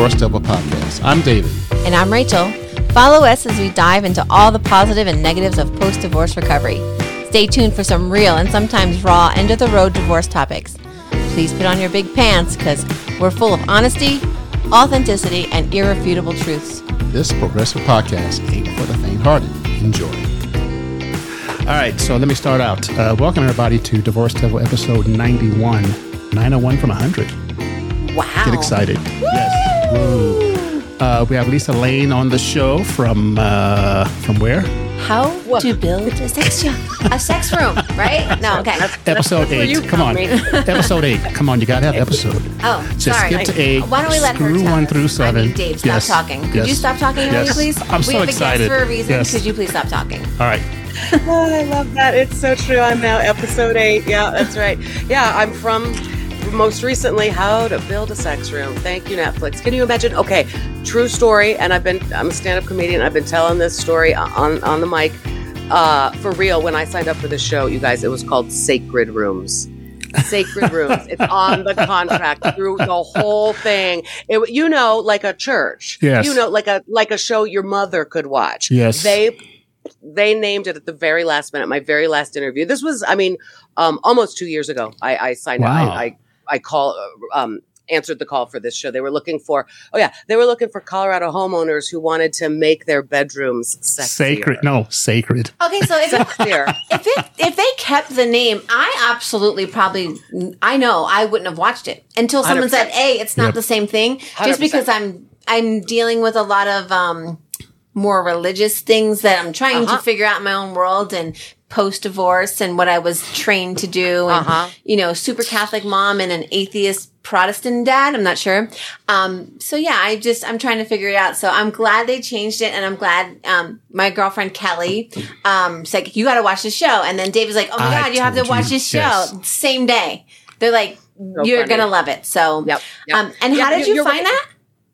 Welcome to the Divorce Devil Podcast. I'm David. And I'm Rachel. Follow us as we dive into all the positive and negatives of post divorce recovery. Stay tuned for some real and sometimes raw end of the road divorce topics. Please put on your big pants because we're full of honesty, authenticity, and irrefutable truths. This progressive podcast ain't for the faint hearted. Enjoy. All right, so let me start out. Uh, welcome, everybody, to Divorce Devil episode 91. 901 from 100. Wow. Get excited. Yes. Woo. Uh, we have Lisa Lane on the show from uh, from where? How to build a sex, a sex room, right? No, okay. Episode where eight. Come on. episode eight. Come on, you gotta have episode. Oh, Just sorry. skip to eight. Why don't we let her screw tell one through seven. I mean, Dave, stop Yes. talking. Could Yes. you stop talking Yes. already, please? I'm we so have excited. a guest for a reason. Yes. Could you please stop talking? All right. Oh, I love that. It's so true. I'm now episode eight. Yeah, that's right. Yeah, I'm from most recently How to Build a Sex Room. Thank you, Netflix. Can you imagine? Okay, true story. And I've been I'm a stand-up comedian. I've been telling this story on on the mic. Uh, for real, when I signed up for the show, you guys, it was called Sacred Rooms. Sacred Rooms. It's on the contract through the whole thing. It, you know, like a church. Yes. You know, like a like a show your mother could watch. Yes. They they named it at the very last minute, my very last interview. This was, I mean, um, almost two years ago. I, I signed Wow. up. I, I, I call, um, answered the call for this show. They were looking for, oh yeah, they were looking for Colorado homeowners who wanted to make their bedrooms sexier. Sacred. No, sacred. Okay, so if it, Sexier. if it if they kept the name, I absolutely probably I know I wouldn't have watched it until someone 100%. said, "Hey, it's not Yep. the same thing." 100%. Just because I'm I'm dealing with a lot of um more religious things that I'm trying Uh-huh. to figure out in my own world and post divorce and what I was trained to do and Uh-huh. you know, super Catholic mom and an atheist Protestant dad. I'm not sure. Um, so yeah, I just, I'm trying to figure it out. So I'm glad they changed it. And I'm glad, um, my girlfriend Kelly, um, said, you got to watch the show. And then Dave was like, oh my I God, you have to watch you. this show Yes. same day. They're like, you're going to love it. So, Yep. yep. um, and Yeah, how did you- you find right. that?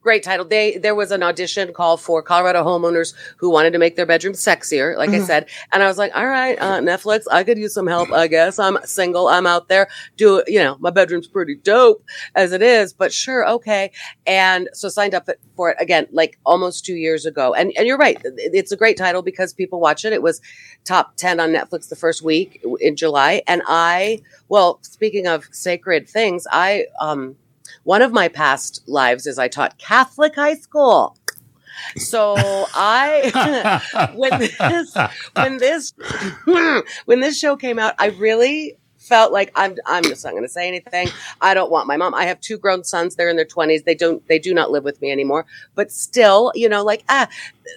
Great title. They there was an audition call for Colorado homeowners who wanted to make their bedrooms sexier, like I said. And I was like, all right, uh, Netflix, I could use some help. I guess I'm single. I'm out there. Do you know my bedroom's pretty dope as it is, but sure, okay. And so signed up for it again, like almost two years ago. And and you're right, it's a great title because people watch it. It was top ten on Netflix the first week in July. And I, well, speaking of sacred things, I um one of my past lives is I taught Catholic high school. So I when this when this when this show came out, I really felt like I'm I'm just not going to say anything. I don't want my mom. I have two grown sons. They're in their 20s. They don't they do not live with me anymore. But still, you know, like ah,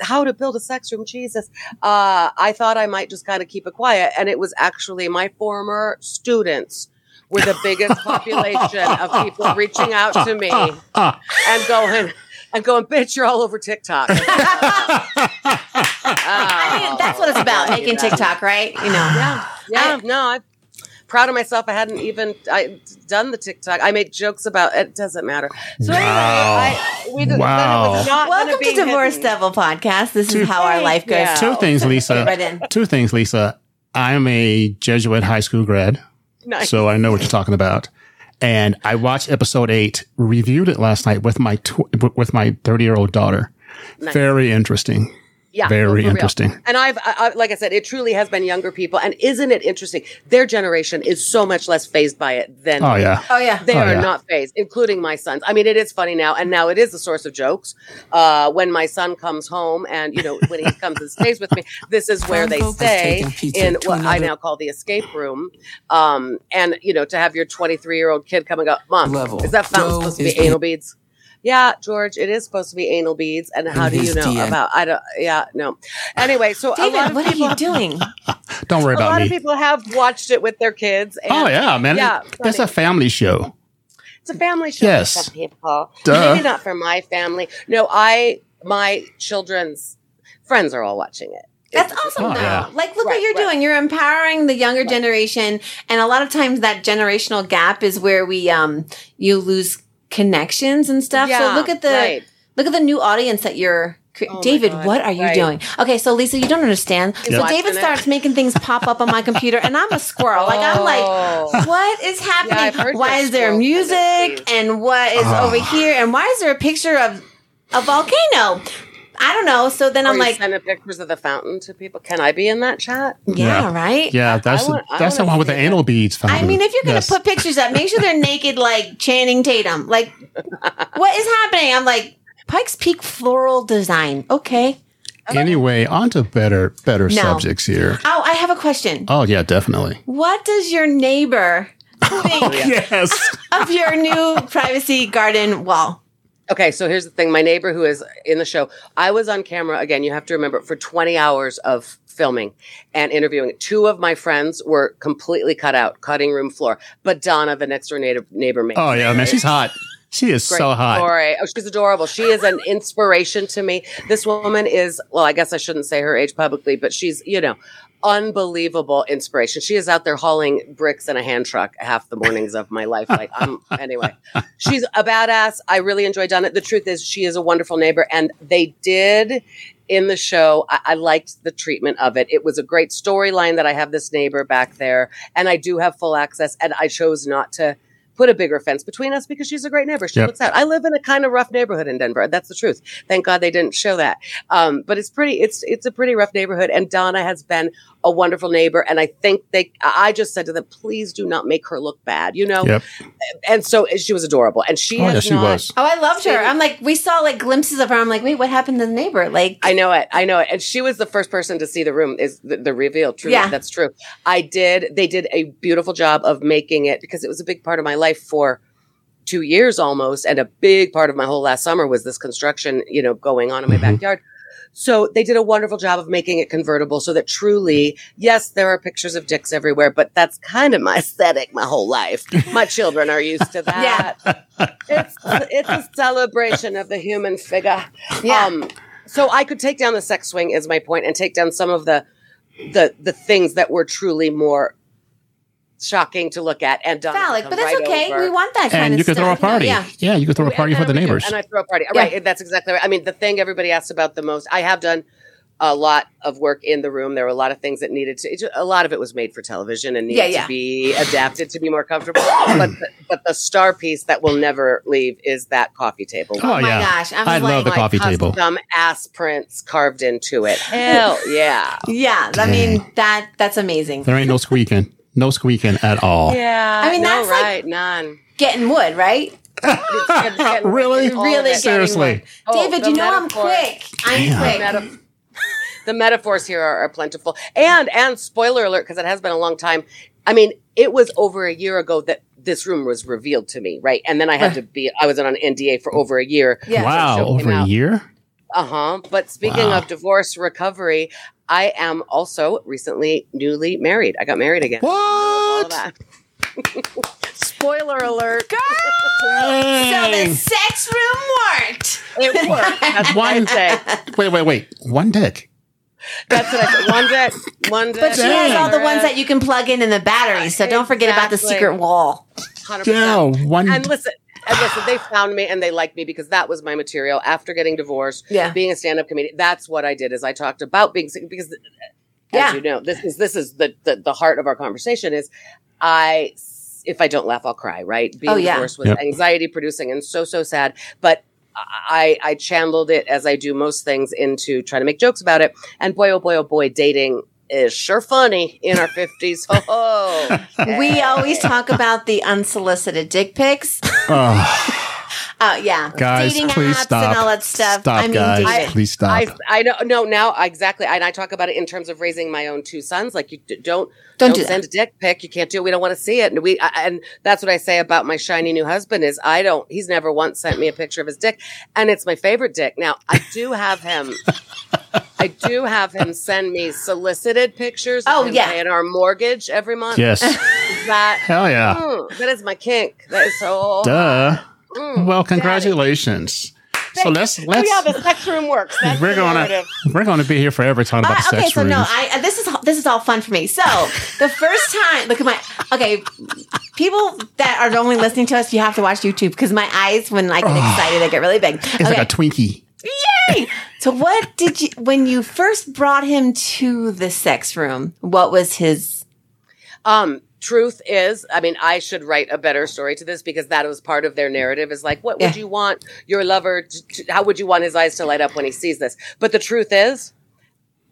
how to build a sex room, Jesus. Uh I thought I might just kind of keep it quiet and it was actually my former students were the biggest population of people reaching out to me and going and going, bitch, you're all over TikTok. Uh, I mean, that's what it's about, making TikTok, right? You know, Yeah, yeah. no, I'm proud of myself. I hadn't even I done the TikTok. I made jokes about it. Doesn't matter. So anyway, I, we did, Wow. Then it was not gonna Welcome to Divorce hidden. Devil Podcast. This is how our life goes. Yeah. Two things, Lisa. Right in. Two things, Lisa. I'm a Jesuit high school grad, Nice. so I know what you're talking about. And I watched episode eight, reviewed it last night with my tw- with my 30 year old daughter. Nice. Very interesting. Yeah, Very for real. interesting. And I've, I, I- like I said, it truly has been younger people. And isn't it interesting? Their generation is so much less fazed by it than Oh yeah. Oh yeah. They Oh, are yeah. not fazed, including my sons. I mean, it is funny now, and now it is a source of jokes. Uh, when my son comes home, and you know, when he comes and stays with me, this is where they stay in what I now call the escape room. Um, and you know, to have your 23 year old kid come and go, Mom, Level. is that fountain supposed to be anal beads? Yeah, George, it is supposed to be anal beads. And how do you know DM. about? I don't. Yeah, no. Anyway, so a lot David, of what are you doing? Don't worry about me. A lot me. of people have watched it with their kids. And oh yeah, man. Yeah, That's a family show. It's a family show. Yes. For some people. Duh. Maybe not for my family. No, I my children's friends are all watching it. That's awesome, Oh, though. yeah. Like, look Right, what you're right. doing. You're empowering the younger generation, and a lot of times that generational gap is where we um you lose connections and stuff. so look at the right. look at the new audience that you're Cre- Oh David, what are you right. doing? Okay, so Lisa, you don't understand. So David starts making things pop up on my computer, and I'm a squirrel. Like I'm Oh. like, what is happening? I've why is there music? And what is Ah. over here? And why is there a picture of a volcano? I don't know. So then Or I'm you like, sending pictures of the fountain to people. Can I be in that chat? yeah, right. Yeah, that's want- I that's the one with the see anal beads. Fountain. I mean, if you're gonna Yes. put pictures up, make sure they're naked, like Channing Tatum. Like, what is happening? I'm like, Pikes Peak floral design. Okay. anyway, on to better better No. subjects here. Oh, I have a question. Oh yeah, definitely. What does your neighbor oh, think Yes. of your new privacy garden wall? Okay, so here's the thing. My neighbor who is in the show, I was on camera again. You have to remember for 20 hours of filming and interviewing. Two of my friends were completely cut out, cutting room floor. But Donna, the next door neighbor, neighbor made Oh yeah, man, she's hot. She is Great so hot. story. Oh, she's adorable. She is an inspiration to me. This woman is, well, I guess I shouldn't say her age publicly, but she's, you know, unbelievable inspiration. She is out there hauling bricks in a hand truck half the mornings of my life. Like, um, anyway, she's a badass. I really enjoy Donna. The truth is, she is a wonderful neighbor, and they did in the show. I, I liked the treatment of it. It was a great storyline that I have this neighbor back there, and I do have full access, and I chose not to put a bigger fence between us because she's a great neighbor. She Yep. looks out. I live in a kind of rough neighborhood in Denver. That's the truth. Thank God they didn't show that. Um, but it's pretty. It's it's a pretty rough neighborhood. And Donna has been a wonderful neighbor. And I think they. I just said to them, please do not make her look bad. You know. Yep. And so she was adorable. And she Oh has yeah, she not- was. Oh, I loved her. I'm like, we saw like glimpses of her. I'm like, wait, what happened to the neighbor? Like, I know it. I know it. And she was the first person to see the room. Is the, the reveal true? Yeah. that's true. I did. They did a beautiful job of making it because it was a big part of my life for two years almost, and a big part of my whole last summer was this construction, you know, going on in my Mhm. backyard. So they did a wonderful job of making it convertible so that truly, yes, there are pictures of dicks everywhere, but that's kind of my aesthetic my whole life. My children are used to that. It's it's a celebration of the human figure. Yeah. Um, so I could take down the sex swing is my point and take down some of the the the things that were truly more shocking to look at and done phallic, but that's okay. We want that kind And of you could throw a stuff. No, party. yeah. Yeah, you could throw a party for the And do, neighbors. And I throw a party. Yeah. Right. That's exactly right. I mean, the thing everybody asks about the most, I have done a lot of work in the room. There were a lot of things that needed to, a lot of it was made for television and needed Yeah, yeah. to be adapted to be more comfortable. but, the, but the star piece that will never leave is that coffee table. Oh, Oh my yeah. gosh. I'm I like, love the My coffee table. Some ass prints carved into it. Hell yeah. Yeah, I mean that that's amazing. There ain't no squeaking. No squeaking at all. Yeah. I mean, no, that's like- right. None. Getting wood, right? It's getting- Really? Really Seriously. wood. Oh, David, the you know I'm metaphor- quick. I'm Damn. quick. Meta- the metaphors here are, are plentiful. And and spoiler alert, because it has been a long time. I mean, it was over a year ago that this room was revealed to me, right? And then I had to be I was on an NDA for over a year. Yeah. Wow, over a out. year? Uh huh. But speaking Wow. of divorce recovery, I am also recently newly married. I got married again. What? Spoiler alert. So the sex room worked. It worked. That's what I One- say. Wait, wait, wait. One dick. That's what I say. One dick. One dick. But she has all the ones that you can plug in in the battery. So don't forget about the secret wall. 100%. Yeah, one. And listen, and listen, they found me and they liked me because that was my material after getting divorced. Yeah. Being a stand-up comedian, that's what I did. Is I talked about being sick because, Yeah. as you know, this is this is the, the the heart of our conversation. Is I if I don't laugh, I'll cry. Right? Being Oh, yeah. divorced was Yep. anxiety producing and so so sad, but. I, I channeled it as I do most things into trying to make jokes about it. And boy, oh boy, oh boy, dating is sure funny in our 50s. Oh, We always talk about the unsolicited dick pics. Oh, Uh, yeah, guys, dating please apps stop. and all that stuff. Stop, I mean, guys. David. please stop. I I know no now exactly and I talk about it in terms of raising my own two sons like you d- don't Don't don't, do that. send a dick pic you can't do it we don't want to see it and we I, and that's what I say about my shiny new husband is I don't he's never once sent me a picture of his dick and it's my favorite dick now I do have him I do have him send me solicited pictures of Oh, him yeah. paying our mortgage every month yes. That Hell yeah. mm, that is my kink that is so Duh. mm, Well, daddy. congratulations. So let's Oh let's yeah, the sex room works. That's we're gonna narrative. we're gonna be here forever talking about But, the okay, sex so rooms. no, I uh, this is this is all fun for me. So the first time, look at my okay. People that are only listening to us, you have to watch YouTube because my eyes, when I get excited, they get really big. it's like a Twinkie. Yay! So what did you when you first brought him to the sex room? What was his Um, truth is, I mean, I should write a better story to this because that was part of their narrative. Is like, what would Yeah. you want your lover? To, to, how would you want his eyes to light up when he sees this? But the truth is,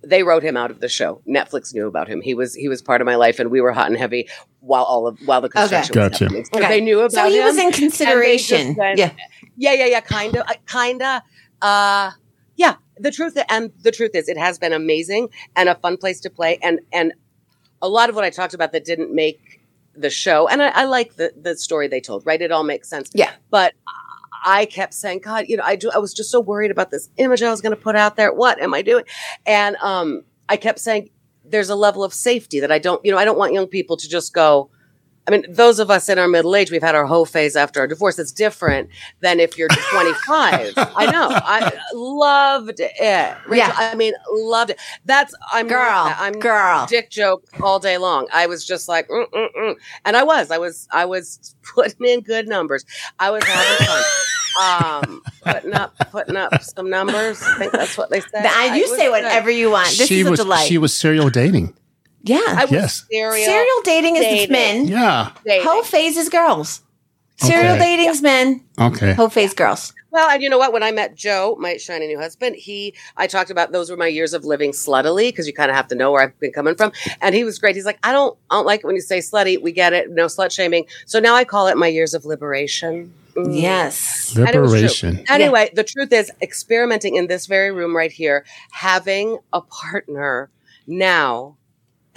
they wrote him out of the show. Netflix knew about him. He was he was part of my life, and we were hot and heavy while all of while the construction was Gotcha. happening. So Okay. they knew about him. So he him. was in and they just consideration. went- Yeah. yeah, yeah, yeah, kind of, kind of. Uh, yeah, the truth and the truth is, it has been amazing and a fun place to play, and and a lot of what I talked about that didn't make the show, and I, I like the the story they told. Right, it all makes sense. Yeah. but. I kept saying, God, you know, I, do, I was just so worried about this image I was going to put out there. What am I doing? And um, I kept saying, there's a level of safety that I don't, you know, I don't want young people to just go, I mean, those of us in our middle age, we've had our hoe phase after our divorce. It's different than if you're 25. I know. I loved it. Rachel, Yeah. I mean, loved it. That's, I'm, Girl, I'm girl. dick joke all day long. I was just like, mm, mm, mm. and I was, I was, I was putting in good numbers. I was having fun. Um, putting up, putting up some numbers. I think that's what they said. I, you It was say good. whatever you want. This she is a delight. she was serial dating. Yeah. I was Yes. serial. Serial dating is dating. men. Yeah. dating. Hoe phase is girls. Serial Okay. dating's men. Okay. Hoe phase girls. Well, and you know what? When I met Joe, my shiny new husband, he, I talked about those were my years of living sluttily because you kind of have to know where I've been coming from. And he was great. He's like, I don't, I don't like it when you say slutty. We get it. No slut shaming. So now I call it my years of liberation. Mm. Yes. And it was true. Liberation. Anyway, the truth is, experimenting in this very room right here, having a partner now,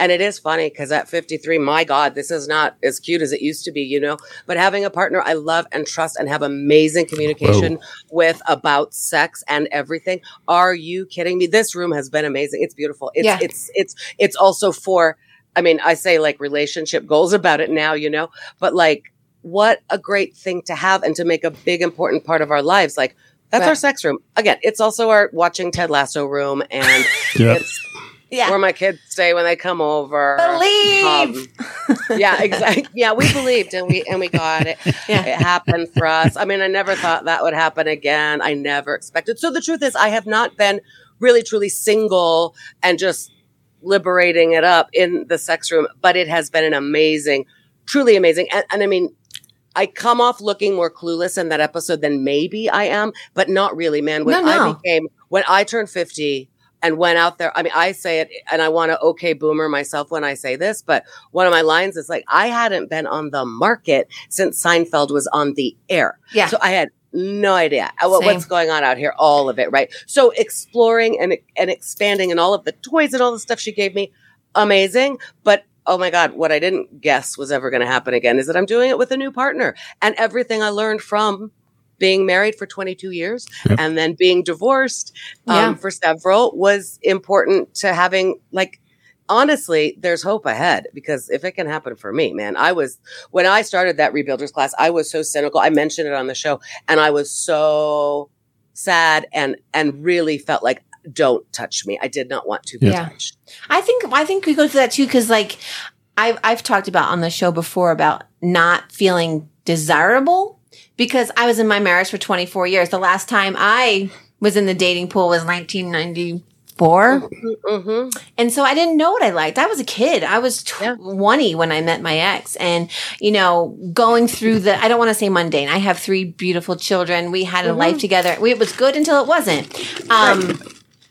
and it is funny because at 53, my God, this is not as cute as it used to be, you know, but having a partner I love and trust and have amazing communication with about sex and everything. Are you kidding me? This room has been amazing. It's beautiful. It's, Yeah. it's, it's, it's also for, I mean, I say like relationship goals about it now, you know, but like, what a great thing to have and to make a big important part of our lives. Like that's Right. our sex room. Again, it's also our watching Ted Lasso room and Yep. it's Yeah. where my kids stay when they come over. Believe. Um, yeah, exactly. Yeah, we believed and we and we got it. Yeah. It happened for us. I mean, I never thought that would happen again. I never expected. So the truth is I have not been really truly single and just liberating it up in the sex room, but it has been an amazing, truly amazing. And, and I mean, I come off looking more clueless in that episode than maybe I am, but not really, man. When No, no. I became, when I turned 50 and went out there, I mean, I say it and I want to okay boomer myself when I say this, but one of my lines is like, I hadn't been on the market since Seinfeld was on the air. Yeah. So I had no idea Same. what's going on out here, all of it, right? So exploring and, and expanding and all of the toys and all the stuff she gave me, amazing. But oh my God, what I didn't guess was ever going to happen again is that I'm doing it with a new partner and everything I learned from being married for 22 years Yep. and then being divorced um, Yeah. for several was important to having like honestly there's hope ahead because if it can happen for me man i was when i started that rebuilders class i was so cynical i mentioned it on the show and i was so sad and and really felt like don't touch me i did not want to be Yeah. touched I think I think we go through that too because like I've I've talked about on the show before about not feeling desirable because I was in my marriage for 24 years. The last time I was in the dating pool was 1994. mm-hmm. And so I didn't know what I liked. I was a kid. I was Yeah. 20 when I met my ex. And, you know, going through the, I don't want to say mundane. I have three beautiful children. We had a life together. We, it was good until it wasn't. Um,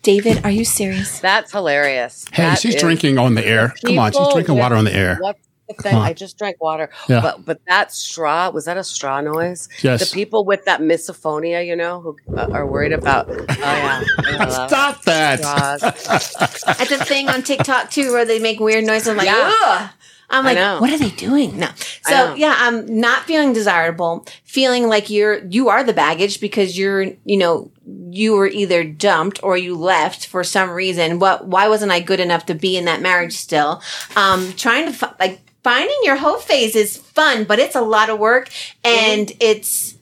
David, are you serious? that's hilarious Hey, That she's is- drinking on the air. Come on, she's drinking water on the air. What's the thing? Come. I just drank water. Yeah. But but that straw was that a straw noise? Yes. The people with that misophonia, you know, who uh, are worried about. Oh yeah. Stop that. straws. At the thing on TikTok too, where they make weird noises. I'm like, Yeah. ugh. I'm like, what are they doing? No. So yeah, I'm not feeling desirable, feeling like you're, you are the baggage because you're, you know, you were either dumped or you left for some reason. What, why wasn't I good enough to be in that marriage still? Um, trying to, fi- like, finding your whole phase is fun, but it's a lot of work and it's,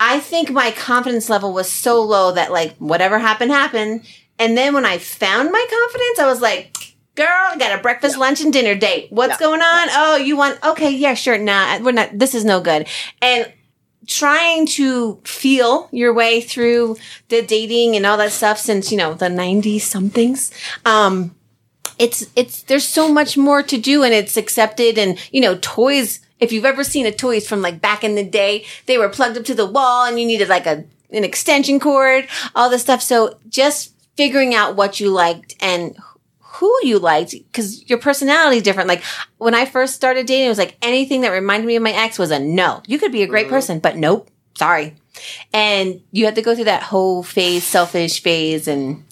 I think my confidence level was so low that like whatever happened happened. And then when I found my confidence, I was like, "Girl, I got a breakfast, lunch, and dinner date. What's Yeah. going on? Oh, you want? Okay, yeah, sure. Nah, we're not. This is no good." And trying to feel your way through the dating and all that stuff since, you know, the 90 somethings. Um, it's, it's, there's so much more to do and it's accepted and, you know, toys. If you've ever seen a toys from like back in the day, they were plugged up to the wall and you needed like a, an extension cord, all this stuff. So just figuring out what you liked and who you liked because your personality is different. Like when I first started dating, it was like anything that reminded me of my ex was a no. You could be a great Mm-hmm. person, but nope, sorry. And you had to go through that whole phase, selfish phase, and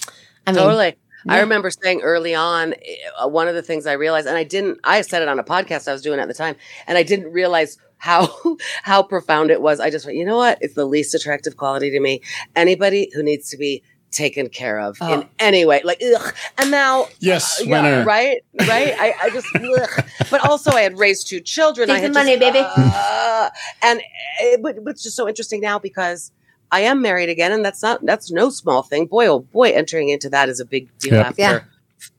I mean, Totally. I remember saying early on, uh, one of the things I realized, and I didn't, I said it on a podcast I was doing at the time, and I didn't realize how, how profound it was. I just went, you know what? It's the least attractive quality to me. Anybody who needs to be taken care of in Oh. any way, like, ugh. And now, Yes, uh, yeah, winner. right, right. I, I just, ugh. but also I had raised two children. Take I had the money, just, baby. uh, and it, but, but it's just so interesting now because I am married again, and that's not that's no small thing. Boy, oh boy, entering into that is a big deal Yep. after Yeah.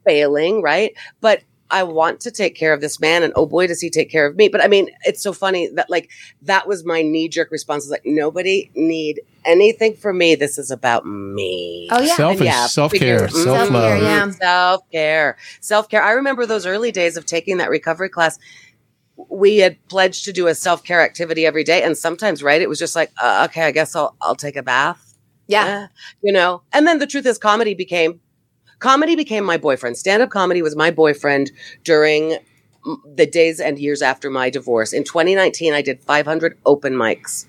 failing, right? But I want to take care of this man, and oh boy, does he take care of me. But I mean, it's so funny that like that was my knee jerk response. Is like nobody need anything from me. This is about me. oh yeah, Selfish, yeah, self care, self Self-care, love. Mm-hmm. yeah. Self care, self care. I remember those early days of taking that recovery class. We had pledged to do a self care activity every day, and sometimes, right, it was just like, uh, okay, I guess I'll I'll take a bath. yeah. Eh, you know. And then the truth is, comedy became comedy became my boyfriend. Stand up comedy was my boyfriend during the days and years after my divorce. In 2019, I did 500 open mics,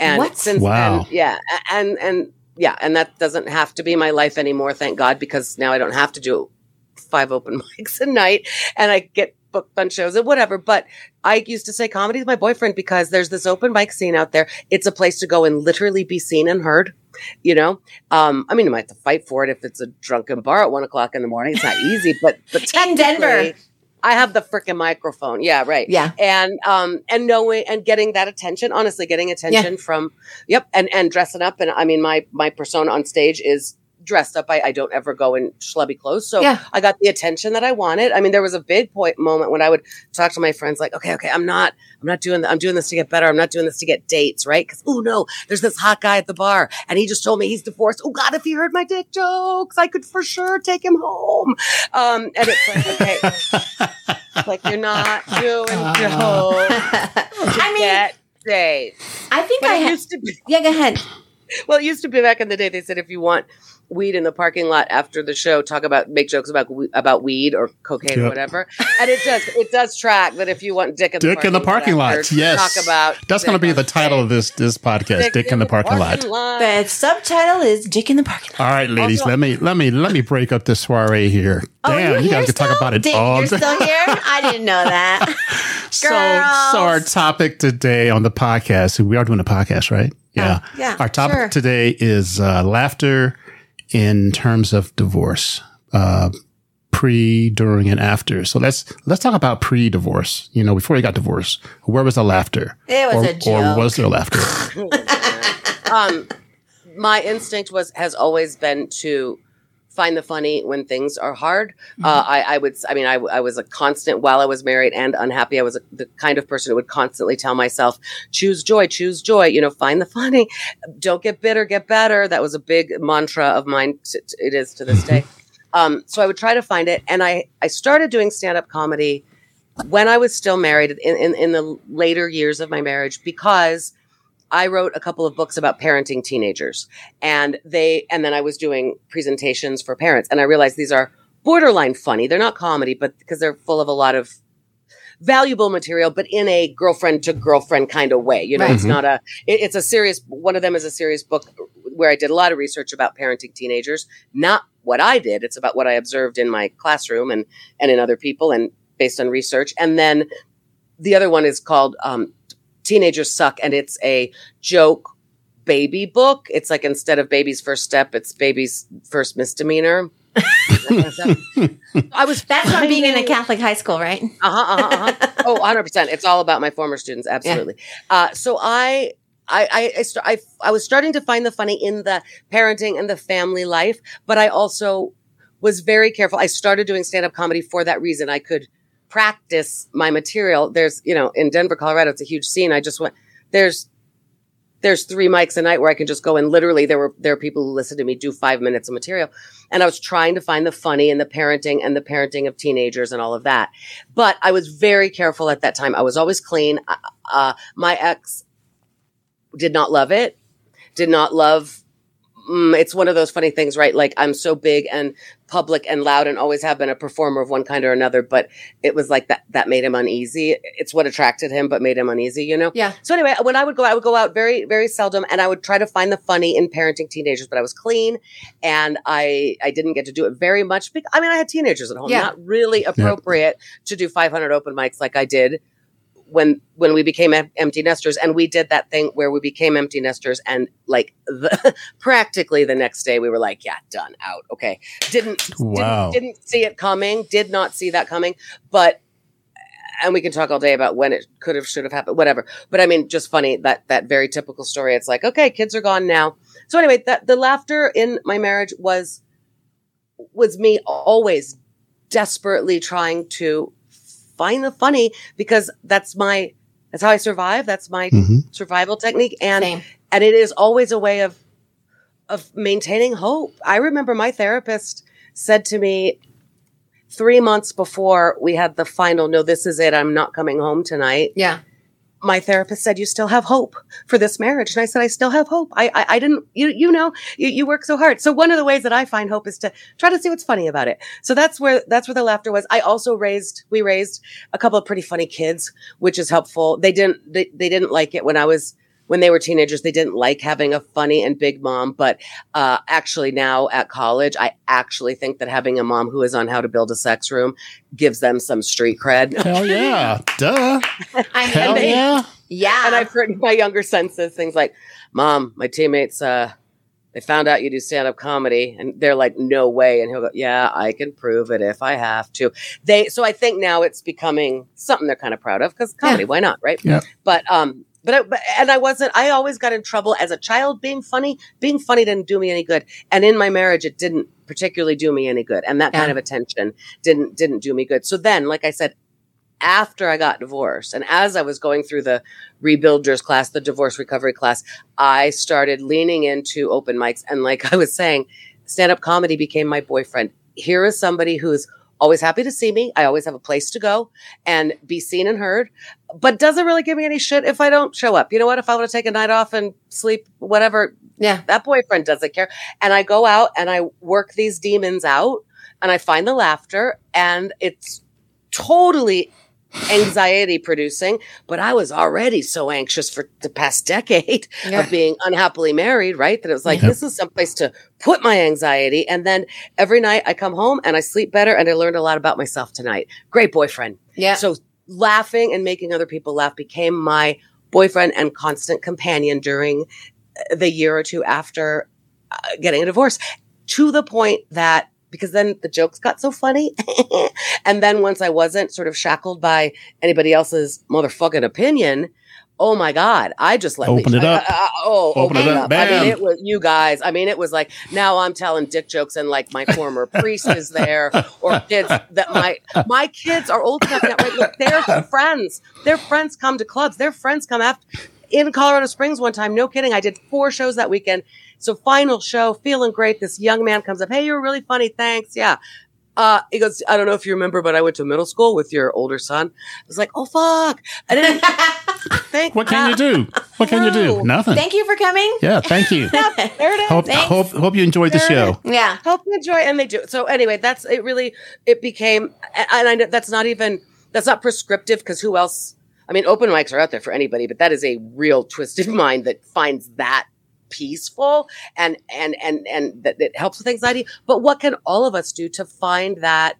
and What? since Wow. then, yeah, and and yeah, and that doesn't have to be my life anymore, thank God, because now I don't have to do five open mics a night, and I get booked on shows and whatever. But I used to say comedy is my boyfriend because there's this open mic scene out there. It's a place to go and literally be seen and heard. You know, um, I mean, you might have to fight for it if it's a drunken bar at one o'clock in the morning. It's not easy, but but In Denver. I have the freaking microphone. Yeah, right. Yeah. and um, and knowing and getting that attention. Honestly, getting attention from yep, and and dressing up. And I mean, my my persona on stage is dressed up. I, I don't ever go in schlubby clothes, so Yeah. I got the attention that I wanted. I mean, there was a big point moment when I would talk to my friends, like, okay, okay, I'm not, I'm not doing, th- I'm doing this to get better. I'm not doing this to get dates, right? Because oh no, there's this hot guy at the bar, and he just told me he's divorced. Oh God, if he heard my dick jokes, I could for sure take him home. Um, and it's like, okay, like you're not doing jokes I mean, dates. I think But I had. used to be. Yeah, go ahead. Well, it used to be back in the day. They said if you want weed in the parking lot after the show, talk about make jokes about about weed or cocaine or whatever. And it does it does track that if you want dick in the Dick in the parking lot. Yes. talk about That's going to be the title of this this podcast. Dick, in the parking, lot. The subtitle is Dick in the Parking Lot. All right, ladies, Also- let me let me let me break up this soiree here. Oh, Damn, you're you guys here can talk still? about it Dick, all You're still here? I didn't know that. So, so our topic today on the podcast, we are doing a podcast, right? Yeah. yeah, Our topic sure. today is uh, laughter in terms of divorce, uh, pre, during, and after. So let's let's talk about pre-divorce. You know, before you got divorced, where was the laughter? It was or, a joke. Or was there laughter? um, my instinct was has always been to find the funny when things are hard. Uh, Mm-hmm. I, I would, I mean, I, I was a constant while I was married and unhappy. I was a, the kind of person who would constantly tell myself, choose joy, choose joy, you know, find the funny. Don't get bitter, get better. That was a big mantra of mine. T- t- It is to this day. Um, so I would try to find it. And I, I started doing stand up comedy when I was still married in, in, in the later years of my marriage because I wrote a couple of books about parenting teenagers and they, and then I was doing presentations for parents and I realized these are borderline funny. They're not comedy, but because they're full of a lot of valuable material, but in a girlfriend to girlfriend kind of way. You know, Right. it's not a, it- it's a serious, one of them is a serious book where I did a lot of research about parenting teenagers, not what I did. It's about what I observed in my classroom and, and in other people and based on research. And then the other one is called, um, Teenagers Suck, and it's a joke baby book. It's like instead of baby's first step, it's baby's first misdemeanor. I was That's from being in a Catholic high school, right? uh-huh, uh-huh, uh-huh. oh 100% it's all about my former students absolutely uh, so i I, I, I, st- I, I was starting to find the funny in the parenting and the family life, but I also was very careful. I started doing stand up comedy for that reason. I could practice my material. There's, you know, in Denver, Colorado, it's a huge scene. I just went, there's there's three mics a night where I can just go and literally there were there are people who listen to me do five minutes of material. And I was trying to find the funny and the parenting and the parenting of teenagers and all of that. But I was very careful at that time. I was always clean. Uh, uh, my ex did not love it, did not love mm, it's one of those funny things, right? Like I'm so big and public and loud and always have been a performer of one kind or another, but it was like that, that made him uneasy. It's what attracted him, but made him uneasy, you know? Yeah. So anyway, when I would go, I would go out very, very seldom and I would try to find the funny in parenting teenagers, but I was clean and I, I didn't get to do it very much. Because, I mean, I had teenagers at home, Yeah. not really appropriate to do 500 open mics like I did when when we became empty nesters and we did that thing where we became empty nesters and like the, practically the next day we were like yeah done out okay. Didn't Wow. didn't, didn't see it coming did not see that coming but and we can talk all day about when it could have should have happened whatever. But i mean just funny that that very typical story. It's like okay kids are gone now. So anyway that the laughter in my marriage was was me always desperately trying to find the funny because that's my that's how I survive. That's my Mhm. survival technique, and Same. and it is always a way of of maintaining hope. I remember my therapist said to me three months before we had the final, "No, this is it. I'm not coming home tonight." Yeah. My therapist said, "You still have hope for this marriage," and I said, "I still have hope. I, I, I didn't. You, you know, you, you work so hard. So one of the ways that I find hope is to try to see what's funny about it. So that's where that's where the laughter was. I also raised, we raised a couple of pretty funny kids, which is helpful. They didn't, they, they didn't like it when I was when they were teenagers. They didn't like having a funny and big mom, but uh, actually now at college, I actually think that having a mom who is on how to build a sex room gives them some street cred. Hell yeah. Duh. I Hell mean, yeah. yeah. and I've heard my younger son says things like, "Mom, my teammates, uh, they found out you do stand up comedy," and they're like, "No way!" And he'll go, "Yeah, I can prove it if I have to." They so I think now it's becoming something they're kind of proud of because comedy, why not, right? Yeah. But um, but, I, but and I wasn't. I always got in trouble as a child being funny. Being funny didn't do me any good, and in my marriage, it didn't particularly do me any good. And that Yeah. kind of attention didn't didn't do me good. So then, like I said, after I got divorced, and as I was going through the rebuilders class, the divorce recovery class, I started leaning into open mics. And like I was saying, stand up comedy became my boyfriend. Here is somebody who's always happy to see me. I always have a place to go and be seen and heard, but doesn't really give me any shit if I don't show up. You know what? If I want to take a night off and sleep, whatever, yeah. that boyfriend doesn't care. And I go out and I work these demons out and I find the laughter and it's totally anxiety producing, but I was already so anxious for the past decade Yeah. of being unhappily married, right? That it was like, Yep. this is someplace to put my anxiety. And then every night I come home and I sleep better and I learned a lot about myself tonight. Great boyfriend. Yeah. So laughing and making other people laugh became my boyfriend and constant companion during uh, the year or two after uh, getting a divorce to the point that because then the jokes got so funny. and then once I wasn't sort of shackled by anybody else's motherfucking opinion, oh my God, I just let Open me, it up. I- I- oh, Open open it up. up. I mean, it was you guys. I mean, it was like now I'm telling dick jokes and like my former priest is there or kids that my my kids are old enough now. Right? Look, their friends, their friends come to clubs. Their friends come after in Colorado Springs one time. No kidding. I did four shows that weekend. So final show, feeling great. This young man comes up. Hey, you're really funny. Thanks. Yeah. Uh, he goes, I don't know if you remember, but I went to middle school with your older son. I was like, oh fuck. I didn't think. What can you do? What can you do? Nothing. Thank you for coming. yeah, thank you. There it is. hope, Thanks. hope hope you enjoyed the show. Yeah. Hope you enjoy and they do so anyway that's it really it became and i know that's not even that's not prescriptive because who else i mean open mics are out there for anybody but that is a real twisted mind that finds that peaceful and and and and that, that helps with anxiety but what can all of us do to find that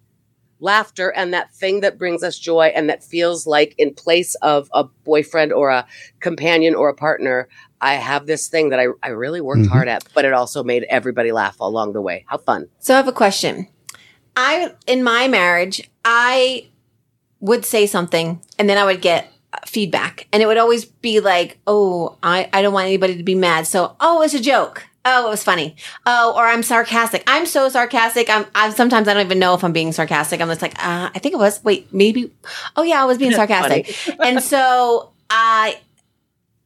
laughter and that thing that brings us joy and that feels like in place of a boyfriend or a companion or a partner i have this thing that i, I really worked Mhm. hard at but it also made everybody laugh along the way how fun So I have a question. I in my marriage, I would say something and then I would get feedback and it would always be like, "Oh, I I don't want anybody to be mad." So, "Oh, it's a joke." Oh, it was funny. Oh, or I'm sarcastic. I'm so sarcastic. I'm, I'm sometimes I don't even know if I'm being sarcastic. I'm just like, uh, I think it was. Wait, maybe. Oh yeah, I was being sarcastic. and so I,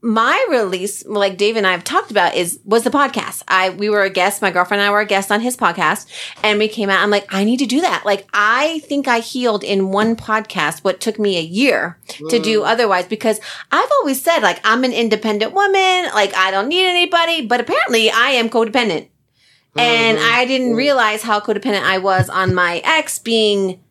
my release, like Dave and I have talked about, is was the podcast. I we were a guest. My girlfriend and I were a guest on his podcast, and we came out. I'm like, I need to do that. Like, I think I healed in one podcast what took me a year to do mm. otherwise. Because I've always said, like, I'm an independent woman. Like, I don't need anybody. But apparently, I am codependent, and mm-hmm. I didn't mm. realize how codependent I was on my ex being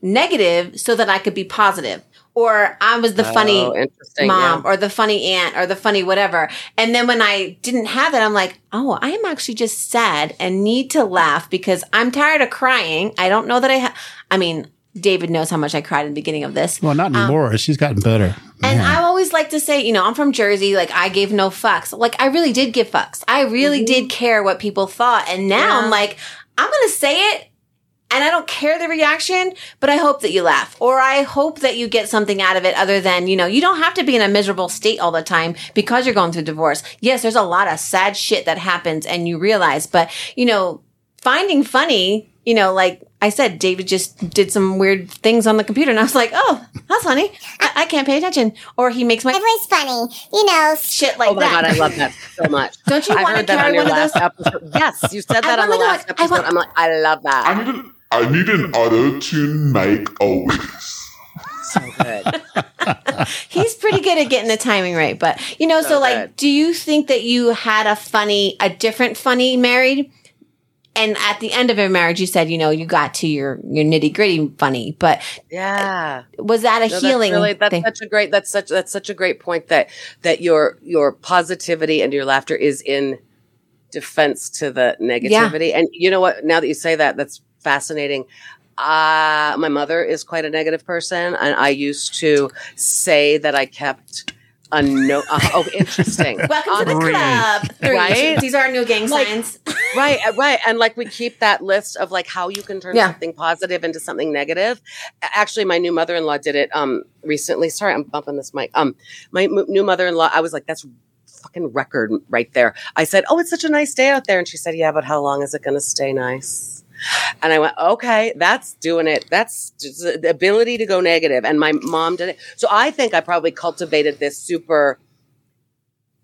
negative, so that I could be positive. Or I was the funny Oh, interesting. mom yeah. or the funny aunt or the funny whatever. And then when I didn't have that, I'm like, oh, I am actually just sad and need to laugh because I'm tired of crying. I don't know that I ha- I mean, David knows how much I cried in the beginning of this. Well, not um, anymore. She's gotten better. And I always like to say, you know, I'm from Jersey. Like I gave no fucks. Like I really did give fucks. I really mm-hmm. did care what people thought. And now I'm like, I'm going to say it and I don't care the reaction, but I hope that you laugh or I hope that you get something out of it other than, you know, you don't have to be in a miserable state all the time because you're going through divorce. Yes, there's a lot of sad shit that happens and you realize, but you know, finding funny, you know, like I said, David just did some weird things on the computer and I was like, oh, that's funny. I, I can't pay attention. Or he makes my Everybody's funny, you know. shit like that. Oh my that. god, I love that so much. Don't you I wanna heard that carry on your one of those? episode. Yes, you said I that on the wanna know last what- I episode. want- I'm like, I love I that. Need an, I need an auto tune make always. So good. He's pretty good at getting the timing right. But, you know, so, So like, good. do you think that you had a funny, a different funny married? And at the end of your marriage, you said, you know, you got to your, your nitty gritty funny, but Yeah. Uh, was that a No, that's healing really that's thing? such a great that's such that's such a great point that that your your positivity and your laughter is in defense to the negativity. And you know what? Now that you say that, that's fascinating. Uh, my mother is quite a negative person, and I used to say that I kept a no. Uh, oh, interesting. Welcome to the Um, club. Three. Right? These are our new gang Like- signs. right uh, right and like we keep that list of like how you can turn Yeah. something positive into something negative actually my new mother-in-law did it um recently sorry i'm bumping this mic um my m- new mother-in-law i was like that's fucking record right there i said oh it's such a nice day out there and she said yeah but how long is it going to stay nice and I went, okay, that's doing it. That's just the ability to go negative. And my mom did it. So I think I probably cultivated this super,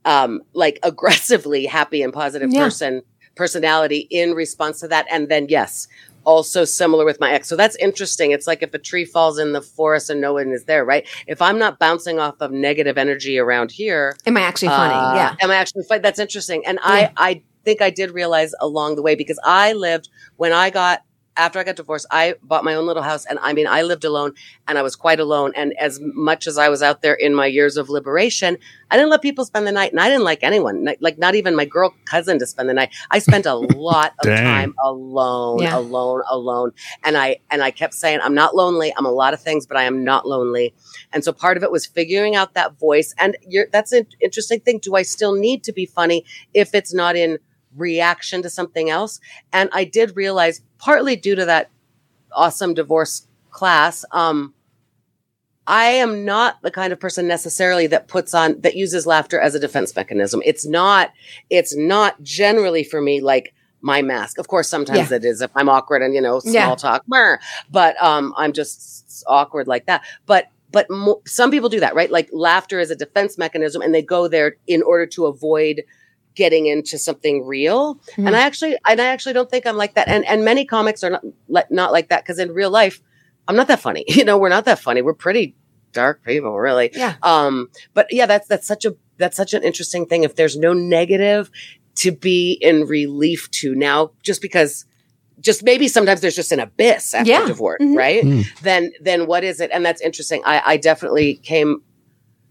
um, like aggressively happy and positive Yeah. person personality in response to that. And then, yes, also similar with my ex. So that's interesting. It's like if a tree falls in the forest and no one is there, right? If I'm not bouncing off of negative energy around here, Am I actually funny? uh, yeah. Am I actually funny? That's interesting. And Yeah. I, I think I did realize along the way because I lived when I got after I got divorced, I bought my own little house and I mean, I lived alone and I was quite alone. And as much as I was out there in my years of liberation, I didn't let people spend the night and I didn't like anyone, like not even my girl cousin to spend the night. I spent a lot of time alone, Yeah. alone, alone. And I, and I kept saying, I'm not lonely. I'm a lot of things, but I am not lonely. And so part of it was figuring out that voice. And you're, that's an interesting thing. Do I still need to be funny if it's not in reaction to something else? And I did realize, partly due to that awesome divorce class, um, I am not the kind of person necessarily that puts on, that uses laughter as a defense mechanism. It's not, it's not generally for me like my mask. Of course, sometimes it is if I'm awkward and, you know, small Yeah. talk, brr, but, um, I'm just awkward like that. But, but mo- some people do that, right? Like laughter is a defense mechanism and they go there in order to avoid getting into something real. Mhm. And I actually, and I actually don't think I'm like that. And, and many comics are not, like, not like that because in real life, I'm not that funny. You know, we're not that funny. We're pretty dark people, really. Yeah. Um, but yeah, that's, that's such a, that's such an interesting thing. If there's no negative to be in relief to now, just because, just maybe sometimes there's just an abyss after Yeah. divorce, Mhm. right? Mm. Then, then what is it? And that's interesting. I, I definitely came,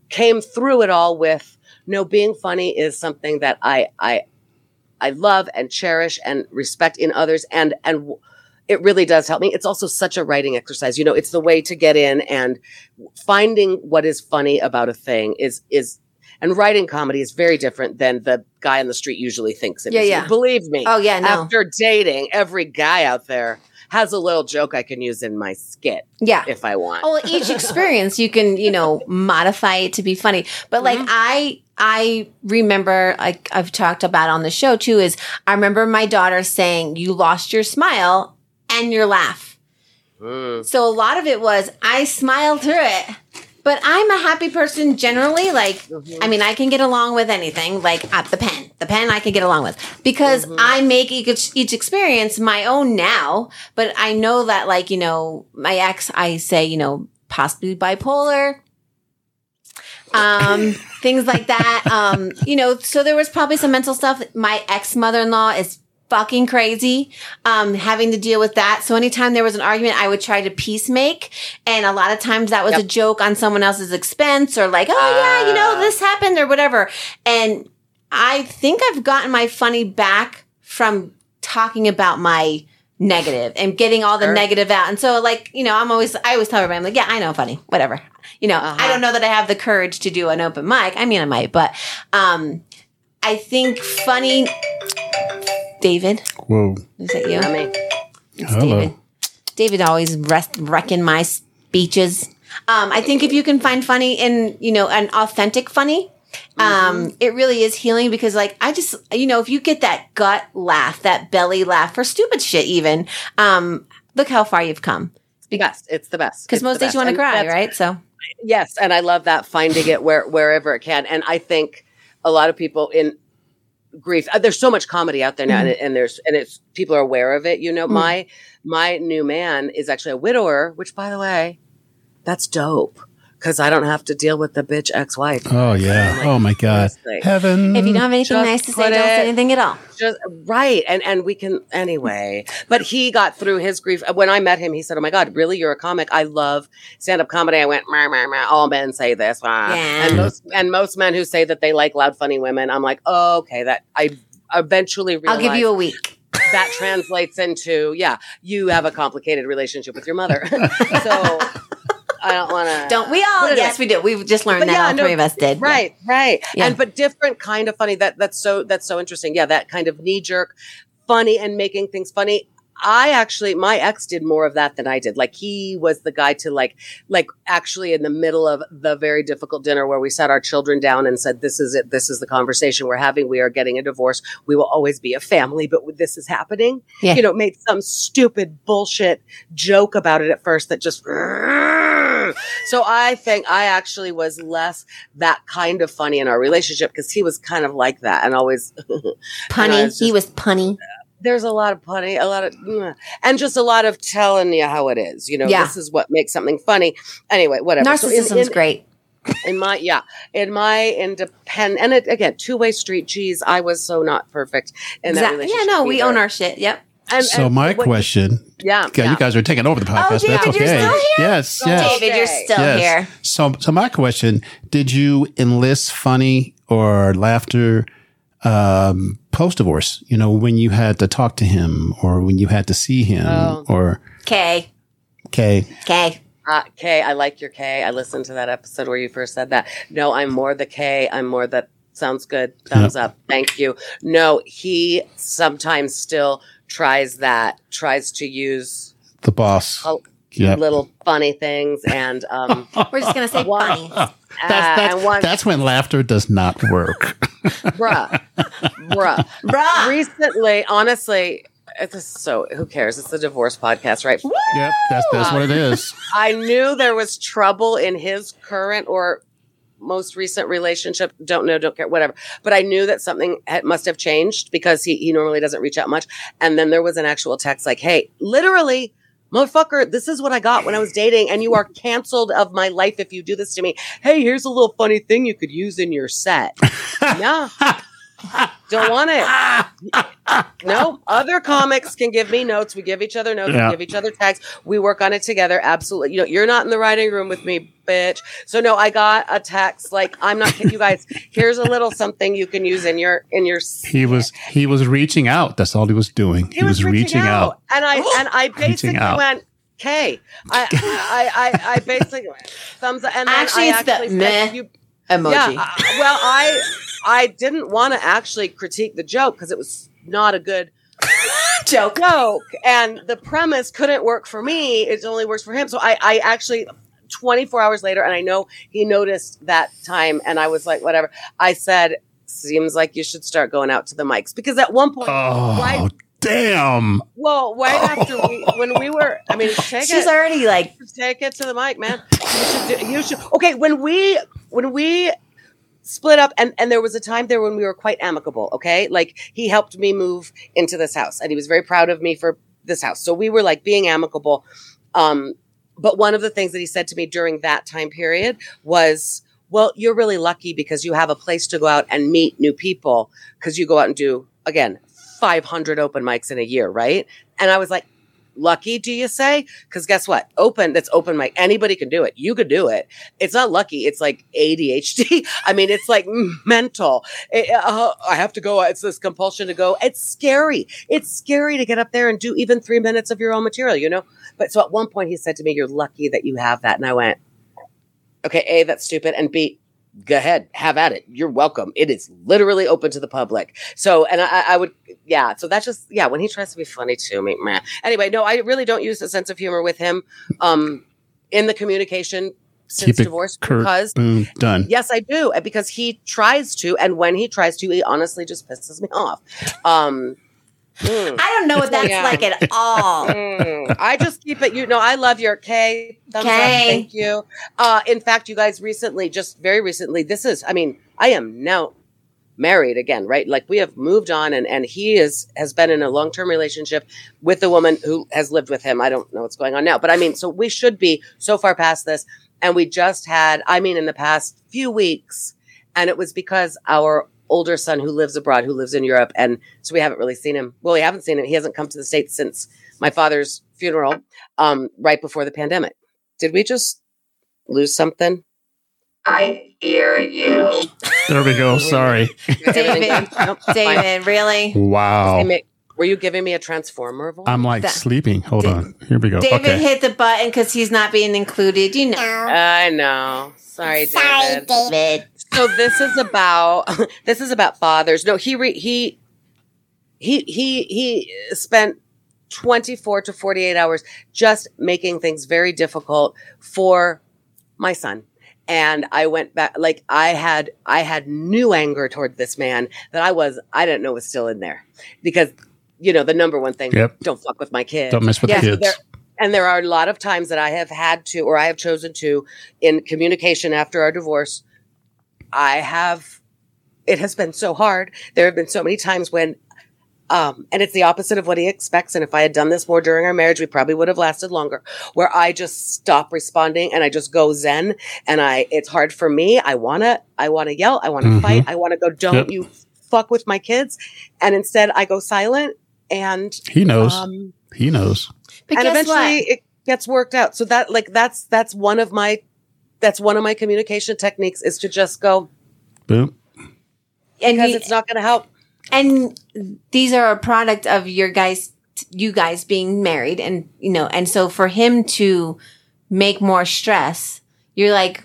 came through it all with, no, being funny is something that I, I, I love and cherish and respect in others. And, and it really does help me. It's also such a writing exercise. You know, it's the way to get in and finding what is funny about a thing is, is, and writing comedy is very different than the guy on the street usually thinks it Yeah, is. yeah. Believe me. Oh, yeah, no. After dating, every guy out there has a little joke I can use in my skit Yeah. if I want. well each experience you can you know modify it to be funny but like Mm-hmm. i i remember like i've talked about on the show too is i remember my daughter saying you lost your smile and your laugh Mm. so a lot of it was i smiled through it But I'm a happy person generally. Like, Mm-hmm. I mean, I can get along with anything. Like at the pen, the pen I can get along with because Mm-hmm. I make each, each experience my own now. But I know that, like, you know, my ex, I say, you know, possibly bipolar. Um, things like that. Um, you know, so there was probably some mental stuff. My ex mother in law is fucking crazy um having to deal with that so anytime there was an argument i would try to peacemake and a lot of times that was a joke on someone else's expense or like oh yeah you know Ah. this happened or whatever and i think i've gotten my funny back from talking about my negative and getting all the Sure. negative out and so like you know i'm always i always tell everybody i'm like yeah i know funny whatever you know i Uh-huh. don't know that i have the courage to do an open mic i mean i might but um i think funny david Whoa. is that you I mean, it's Hello. David. David always rest, wrecking my speeches. Um, I think if you can find funny in, you know, an authentic funny, um, it really is healing because like, I just, you know, if you get that gut laugh, that belly laugh for stupid shit, even, um, look how far you've come. it's the best. It's the best. Because most days you want to cry, right? So Yes, and I love that finding it where wherever it can. And I think a lot of people in grief. uh, There's so much comedy out there now, and, and there's and it's people are aware of it. You know, Mm. my my new man is actually a widower, which by the way, that's dope because I don't have to deal with the bitch ex-wife. Oh yeah. Oh my God. Seriously. Heaven. if you don't have anything nice to say, put don't say anything at all. Just right, and and we can anyway. But he got through his grief when I met him. He said, "Oh my God, really? You're a comic? I love stand up comedy." I went, meh, meh, meh. "All men say this." ah." Yeah. And most and most men who say that they like loud, funny women, I'm like, oh, "Okay, that I eventually I'll give you a week. that translates into yeah, you have a complicated relationship with your mother." so I don't want to. Don't we all? Yes, we do. We've just learned But that yeah, all no, three of us did. Right, right. Yeah. And but different kind of funny. That that's so that's so interesting. Yeah, that kind of knee jerk funny and making things funny. I actually my ex did more of that than I did. Like he was the guy to like like actually in the middle of the very difficult dinner where we sat our children down and said this is it this is the conversation we're having we are getting a divorce we will always be a family but this is happening. Yeah. You know, made some stupid bullshit joke about it at first that just so I think I actually was less that kind of funny in our relationship because he was kind of like that and always Punny. it's he just- was punny. There's a lot of punny, a lot of mm, and just a lot of telling you how it is. You know, Yeah. this is what makes something funny. Anyway, whatever. So in- Narcissism's in, great. in my yeah, in my independent and it, again, two way street. Geez, I was so not perfect in that relationship. Yeah, no, we either. own our shit. Yep. And, So and my what- question. yeah, Yeah, yeah. you guys are taking over the podcast, but that's okay. you're still here? Yes, Go yes. David, you're still yes. here. So, so my question: Did you enlist funny or laughter um, post divorce? You know, when you had to talk to him, or when you had to see him, Oh. or Okay. okay, Okay. Uh, Kay, I like your K. I listened to that episode where you first said that. No, I'm more the K. I'm more that sounds good. Thumbs up. Thank you. No, he sometimes still tries that, tries to use the boss. Yep. little funny things and um We're just gonna say Wow. funny. uh, That's, that's, and one that's when laughter does not work. bruh bruh Bruh. recently honestly it's so who cares it's a divorce podcast right yep, that's that's what it is. I knew there was trouble in his current or most recent relationship. Don't know, don't care, whatever. But I knew that something had, must have changed because he, he normally doesn't reach out much. And then there was an actual text like, Hey, literally, motherfucker, this is what I got when I was dating and you are canceled of my life if you do this to me. Hey, here's a little funny thing you could use in your set. yeah. Don't want it. No, other comics can give me notes. We give each other notes. Yeah. We give each other tags. We work on it together. Absolutely. You know, you're not in the writing room with me, bitch. So no, I got a text like, I'm not kidding you guys. Here's a little something you can use in your in your. He was he was reaching out. That's all he was doing. He, was, reaching, out. and I and I basically went. Okay, I, I, I, I basically went, thumbs up, and then Actually, I it's the actually said, meh you, Emoji. yeah. I- well, I, I didn't want to actually critique the joke because it was not a good Joke. joke and the premise couldn't work for me it only works for him so i i actually 24 hours later and i know he noticed that time and i was like whatever i said seems like you should start going out to the mics because at one point Oh, right Damn. Well, right after we, when we were, I mean, take She's it, already like, take it to the mic, man. You should, do, you should. Okay, when we when we split up, and and there was a time there when we were quite amicable. Okay, like he helped me move into this house, and he was very proud of me for this house. So we were like being amicable. Um, but one of the things that he said to me during that time period was, "Well, you're really lucky because you have a place to go out and meet new people because you go out and do again 500 open mics in a year, right?" And I was like, lucky do you say? Because guess what? Open that's open mic. Anybody can do it. You could do it. It's not lucky. It's like adhd i mean it's like mental. It- uh, i have to go. It's this compulsion to go. It's scary. It's scary to get up there and do even three minutes of your own material you know? But so at one point he said to me you're lucky that you have that. And i went okay a that's stupid. And b go ahead have at it you're welcome it is literally open to the public so and i, I would yeah so that's just yeah when he tries to be funny to me man anyway no i really don't use a sense of humor with him um in the communication since Keep divorce curt. because Boom. Done. yes i do because he tries to and when he tries to he honestly just pisses me off um mm. I don't know what that's Yeah. like at all. Mm, I just keep it. You know, I love your K. Thumbs up. Thank you. Uh, in fact, you guys recently, just very recently, this is. I mean, I am now married again, right? Like we have moved on, and and he is has been in a long term relationship with the woman who has lived with him. I don't know what's going on now, but I mean, so we should be so far past this, and we just had. I mean, in the past few weeks, and it was because our older son who lives abroad, who lives in Europe, and so we haven't really seen him. Well, we haven't seen him. He hasn't come to the states since my father's funeral, um, right before the pandemic. Did we just lose something? I hear you. There we go. Sorry. David, Nope. David, really? Wow. Were you giving me a transformer voice? I'm like That- sleeping. Hold Da- on. Here we go. David okay. hit the button because he's not being included. You know. I know. Sorry, David. David. So this is about this is about fathers. No, he re, he he he he spent 24 to 48 hours just making things very difficult for my son. And I went back like I had I had new anger toward this man that I was I didn't know was still in there. Because you know, the number one thing, Yep. don't fuck with my kids. Don't mess with Yeah. the kids. There, and there are a lot of times that I have had to, or I have chosen to, in communication after our divorce, I have, it has been so hard. There have been so many times when, um, and it's the opposite of what he expects. And if I had done this more during our marriage, we probably would have lasted longer, where I just stop responding and I just go zen. And I, it's hard for me. I want to, I want to yell. I want to Mhm. fight. I want to go, don't Yep. you fuck with my kids. And instead I go silent and, he knows. um, he knows. But and eventually what? it gets worked out. So that like that's that's one of my that's one of my communication techniques is to just go Boom. And because you- it's not going to help. and these are a product of your guys you guys being married and you know and so for him to make more stress you're like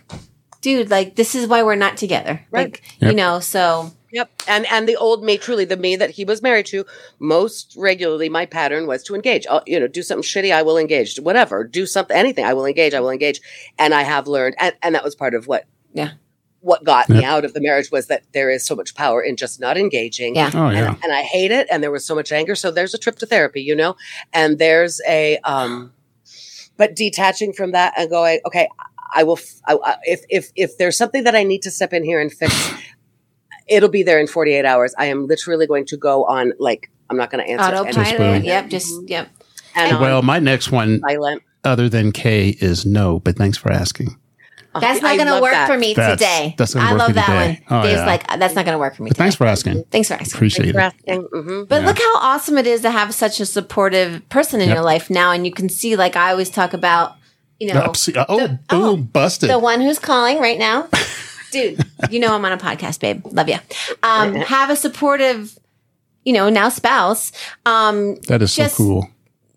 dude like this is why we're not together Right. like you know so Yep. And and the old me, truly the me that he was married to, most regularly my pattern was to engage. I'll, you know, do something shitty, I will engage. Whatever, do something, anything, I will engage. I will engage. And I have learned, and, and that was part of what. Yeah. What got me out of the marriage was that there is so much power in just not engaging. Yeah. Oh yeah. and I hate it. And there was so much anger. So there's a trip to therapy, you know, and there's a, um, but detaching from that and going, okay, I will, f- I, I- if, if, if there's something that I need to step in here and fix, it'll be there in 48 hours. I am literally going to go on, like, I'm not going to answer. autopilot boom. anything. yep just yep And on Well, my next one, silent. other than K, is no. But thanks for asking. that's not gonna work that. for me That's- today that's i love that today. one Oh, dave's yeah. like that's not gonna work for me But today. thanks for asking. thanks for asking Appreciate For it. asking. hmm But Yeah. look how awesome it is to have such a supportive person in Yep. your life now. And you can see, like I always talk about, you know, Oops. Oh, the- boom, oh, busted. the one who's calling right now. Dude, you know I'm on a podcast, babe. Love you. Um, have a supportive, you know, now spouse. Um, that is so just- cool.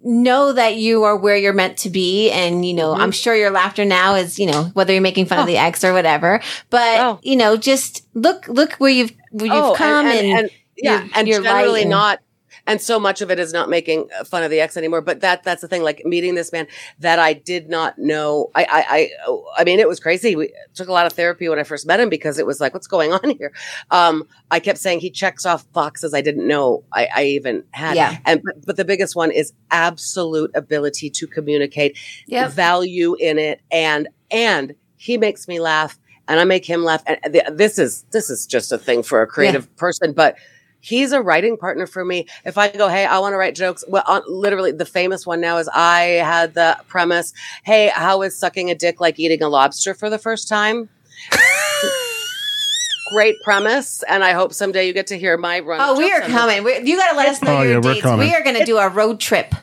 know that you are where you're meant to be. And, you know, I'm sure your laughter now is, you know, whether you're making fun of the ex or whatever. But, Oh. you know, just look, look where you've, where you've Oh, come and, yeah, you're- and you're generally light and- not and so much of it is not making fun of the ex anymore. But that that's the thing. Like meeting this man that I did not know. I I I, I mean, it was crazy. We took a lot of therapy when I first met him because it was like, what's going on here? Um, I kept saying he checks off boxes I didn't know I, I even had. Yeah. And but, but the biggest one is absolute ability to communicate, Yep. value in it, and and he makes me laugh, and I make him laugh. And th- this is this is just a thing for a creative person, but he's a writing partner for me. If I go, hey, I want to write jokes. Well, on, literally, the famous one now is I had the premise, hey, how is sucking a dick like eating a lobster for the first time? Great premise, and I hope someday you get to hear my run. Oh, we are coming. We, you got to let us know Oh, your yeah, dates. We are going to do a road trip.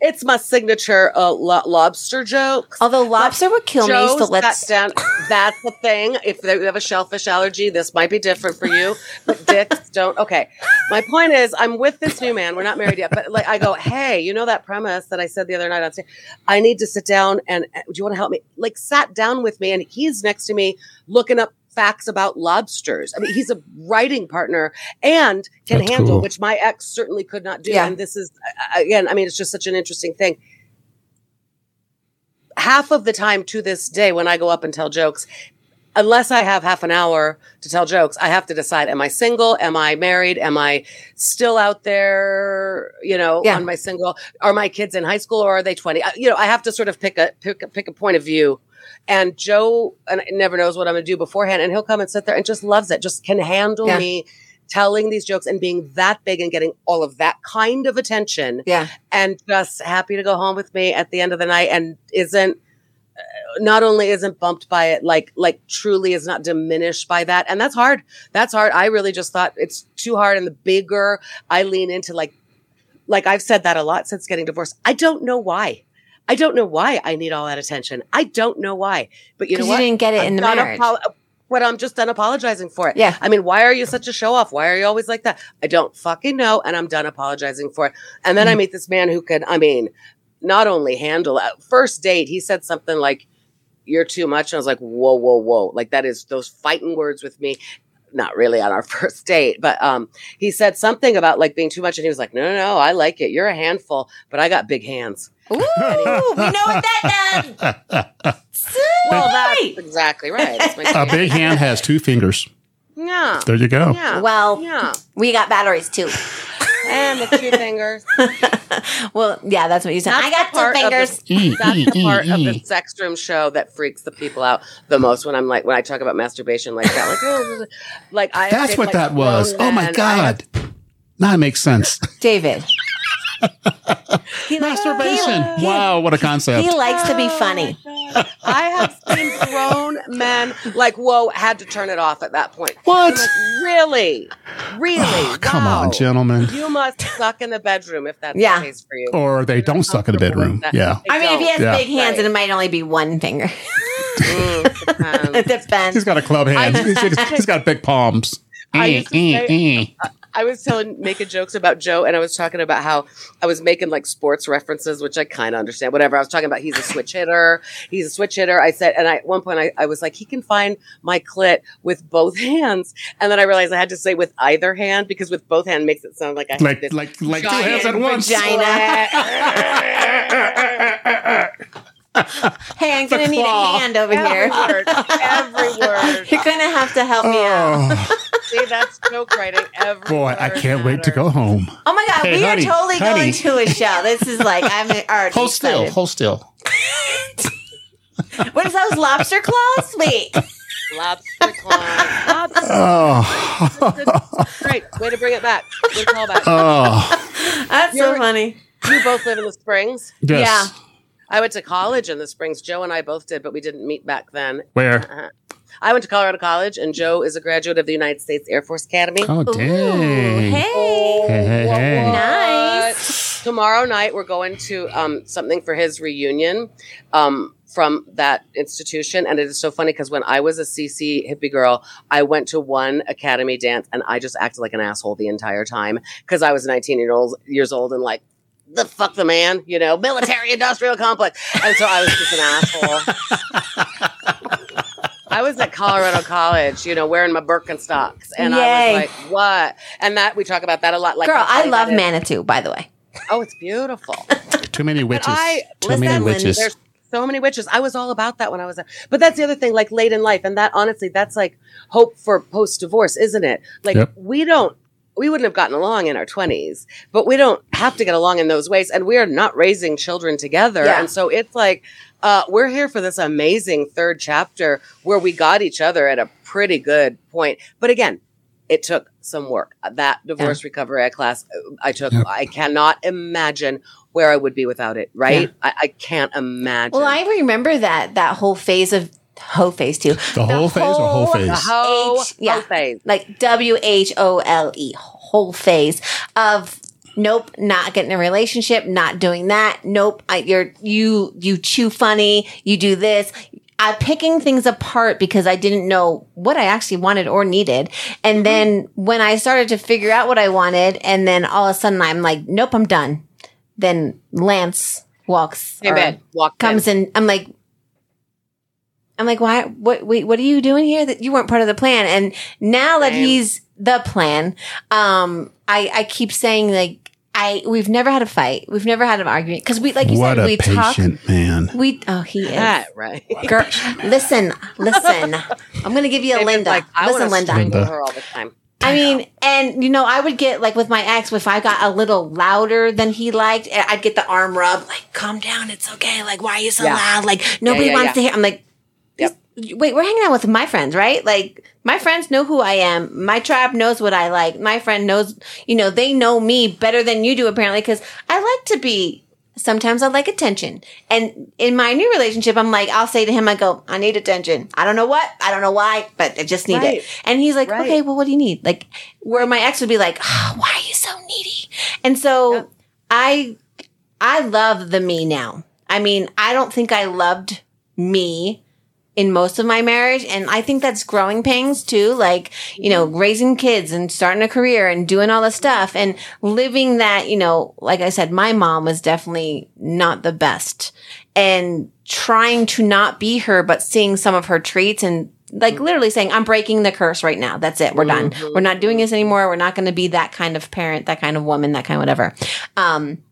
It's my signature uh, lo- lobster joke. Although lobster would kill me, so let's. down. That's the thing. If you have a shellfish allergy, this might be different for you. But dicks don't. Okay. My point is, I'm with this new man. We're not married yet, but like I go, hey, you know that premise that I said the other night on stage? I need to sit down and uh, do you want to help me? Like sat down with me, and he's next to me looking up facts about lobsters. I mean, he's a writing partner and can That's handle, cool. which my ex certainly could not do. Yeah. And this is again, I mean, it's just such an interesting thing half of the time to this day when I go up and tell jokes, unless I have half an hour to tell jokes, I have to decide, am I single? Am I married? Am I still out there, you know, Yeah. on my single? Are my kids in high school or are they 20? I- You know, I have to sort of pick a, pick a, pick a point of view. And Joe and never knows what I'm going to do beforehand. And he'll come and sit there and just loves it, just can handle Yeah. me telling these jokes and being that big and getting all of that kind of attention Yeah. and just happy to go home with me at the end of the night and isn't uh, not only isn't bumped by it like like truly is not diminished by that and that's hard that's hard i really just thought it's too hard and the bigger i lean into like like i've said that a lot since getting divorced i don't know why i don't know why i need all that attention i don't know why but you know Because you didn't get it I'm in the marriage. apo- but I'm just done apologizing for it. Yeah. I mean, why are you such a show off? Why are you always like that? I don't fucking know. And I'm done apologizing for it. And then I Mm. meet this man who can, I mean, not only handle uh, first date, he said something like, you're too much. And I was like, whoa, whoa, whoa. Like that is those fighting words with me. Not really on our first date, but um, he said something about like being too much, and he was like, "No, no, no, I like it. You're a handful, but I got big hands." Ooh, we know what that does. Well, that's exactly right. That's my A big hand has two fingers. yeah, There you go. yeah, Well, yeah, we got batteries too. And the two fingers. Well, yeah, that's what you said. That's I got part two of the- fingers. E, That's e, the mm, mm, part e, of the mm. sex room show that freaks the people out the most when I'm like when I talk about masturbation like that. Like, oh, like I That's pick, what like, that was. Oh my men. Have- god. Now it makes sense. David. He likes- Masturbation. he- Wow, what a concept. He likes to be funny. I have seen grown men like, whoa, had to turn it off at that point. What? Like, really? Really? Oh, come Wow. on, gentlemen. You must suck in the bedroom if that's Yeah. the case for you. Or they don't suck in the bedroom. Yeah. They I mean, if he don't. has Yeah. big hands, Right. it might only be one finger. Mm, depends. it depends. He's got a club hand. He's- he's- he's got big palms. I Eh, used to eh, say- eh. I was telling, making jokes about Joe, and I was talking about how I was making like sports references, which I kind of understand. Whatever. I was talking about, he's a switch hitter. He's a switch hitter. I said, and I, at one point, I, I was like, he can find my clit with both hands, and then I realized I had to say with either hand because with both hand makes it sound like I have Like this like like two hands at once. Hey, I'm gonna The need a hand over every here. word, every word. You're gonna have to help me out. Oh. See, that's joke writing. Every boy, I can't wait to go home. Oh my god, Hey, we honey, are totally honey. going to a show. This is like I'm already Hold still. excited. Hold still. What is those lobster claws? Wait. Lobster claws. Lobster Oh, Great. Way to bring it back. Good callback. oh, That's so You're- funny. you both live in the Springs. yes. I went to college in the Springs. Joe and I both did, but we didn't meet back then. Where? Uh-huh. I went to Colorado College, and Joe is a graduate of the United States Air Force Academy. Oh, Ooh, dang. hey. Hey, hey, hey. Nice. Tomorrow night, we're going to um, something for his reunion um, from that institution. And it is so funny because when I was a CC hippie girl, I went to one academy dance and I just acted like an asshole the entire time because I was 19 year old, years old and like, the fuck the man, you know, military industrial complex. And so I was just an asshole. I was at Colorado College, you know, wearing my Birkenstocks, and I was like, "What?" And that we talk about that a lot. Like, Girl, I love. Manitou, by the way. Oh, it's beautiful. Too many witches. I- Too listen, many Lynn, witches. There's so many witches. I was all about that when I was, a, but that's the other thing. Like late in life, and that honestly, that's like hope for post divorce, isn't it? Like Yep. we don't. We wouldn't have gotten along in our 20s, but we don't have to get along in those ways. And we are not raising children together. Yeah. And so it's like, uh, we're here for this amazing third chapter where we got each other at a pretty good point. But again, it took some work. That divorce recovery class uh, I took, Yep. I cannot imagine where I would be without it. Right? I, I can't imagine. Well, I remember that that whole phase of whole phase too. The whole phase or whole phase? the whole, H- yeah. whole phase. like W H O L E, whole phase of nope, not getting a relationship, not doing that. Nope, I, you're you you chew funny, you do this. I'm picking things apart because I didn't know what I actually wanted or needed. And then when I started to figure out what I wanted, and then all of a sudden I'm like, nope, I'm done. Then Lance walks Hey, or walk comes in. I'm like, I'm like, why? What? Wait, what are you doing here? That you weren't part of the plan. And now that he's the plan, um, I I keep saying like, I we've never had a fight. We've never had an argument because we like you what said a we talk. patient man. We oh he is. Ah, right. Girl, listen, listen. I'm gonna give you a David's Linda. like, I listen, wanna Linda. strangle Linda. her all the time. I mean, and you know, I would get like with my ex, if I got a little louder than he liked, eh, I'd get the arm rub, like, calm down, it's okay. Like, why are you so Yeah. loud? Like, nobody yeah, wants yeah. to hear. I'm like, Yep. this- wait, we're hanging out with my friends, right? Like, my friends know who I am. My tribe knows what I like. My friend knows, you know, they know me better than you do, apparently, because I like to be. Sometimes I like attention. And in my new relationship, I'm like, I'll say to him, I go, I need attention. I don't know what, I don't know why, but I just need Right. it. And he's like, Right. okay, well, what do you need? Like, where my ex would be like, "Ah, why are you so needy? And so. I, I love the me now. I mean, I don't think I loved me in most of my marriage. And I think that's growing pains too. Like, you know, raising kids and starting a career and doing all the stuff and living that, you know, like I said, my mom was definitely not the best and trying to not be her, but seeing some of her traits and like literally saying, I'm breaking the curse right now. That's it. We're done. We're not doing this anymore. We're not going to be that kind of parent, that kind of woman, that kind of whatever. Um,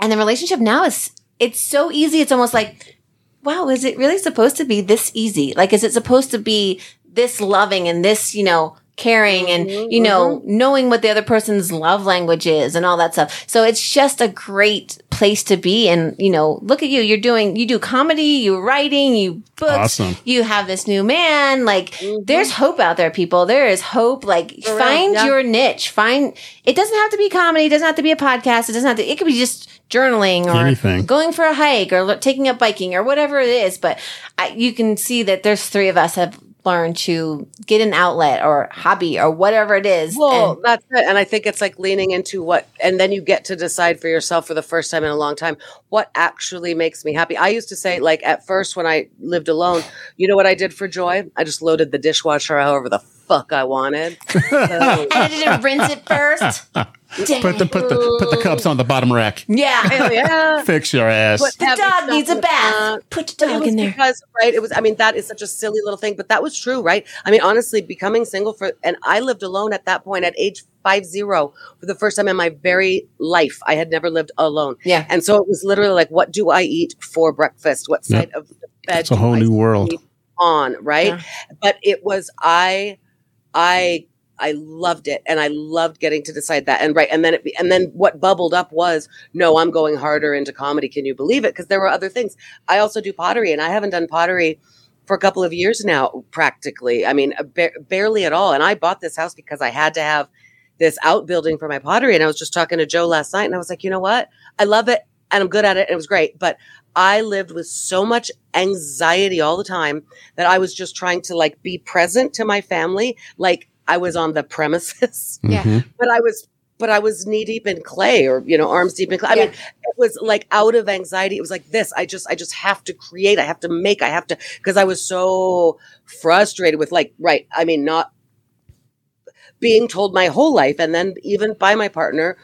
and the relationship now is, it's so easy. It's almost like, wow, is it really supposed to be this easy? Like, is it supposed to be this loving and this, you know, caring and, mm-hmm, you know, mm-hmm. knowing what the other person's love language is and all that stuff. So it's just a great place to be. And, you know, look at you. You're doing, you do comedy, you writing, you books, Awesome. you have this new man. Like, mm-hmm. there's hope out there, people. There is hope. Like, real, find yeah. your niche. Find, it doesn't have to be comedy. It doesn't have to be a podcast. It doesn't have to, it could be just journaling or Anything. going for a hike or lo- taking up biking or whatever it is. But I, you can see that there's three of us have learned to get an outlet or hobby or whatever it is. Well, And- that's it. And I think it's like leaning into what, and then you get to decide for yourself for the first time in a long time what actually makes me happy. I used to say, like, at first when I lived alone, you know what I did for joy? I just loaded the dishwasher however the fuck I wanted. So- and I didn't rinse it first. Dang. Put the put the put the cups on the bottom rack. yeah. Hell yeah. Fix your ass. Put The dog needs a the bath. front. Put the dog in there. because right it was i mean that is such a silly little thing but that was true right i mean honestly becoming single for and i lived alone at that point at age five zero for the first time in my very life i had never lived alone Yeah. and so it was literally like what do i eat for breakfast what Yep. side of the bed It's a do whole I new world. on right Yeah. but it was i i I loved it and I loved getting to decide that. And right. And then it, and then what bubbled up was, no, I'm going harder into comedy. Can you believe it? Because there were other things. I also do pottery and I haven't done pottery for a couple of years now, practically. I mean, ba- barely at all. And I bought this house because I had to have this outbuilding for my pottery. And I was just talking to Joe last night and I was like, you know what? I love it and I'm good at it. And it was great. But I lived with so much anxiety all the time that I was just trying to like be present to my family. Like I was on the premises, Yeah. Mhm. but I was, but I was knee deep in clay or, you know, arms deep in clay. I Yeah. mean, it was like out of anxiety. It was like this. I just, I just have to create. I have to make, I have to, cause I was so frustrated with like, right. I mean, not being told my whole life and then even by my partner,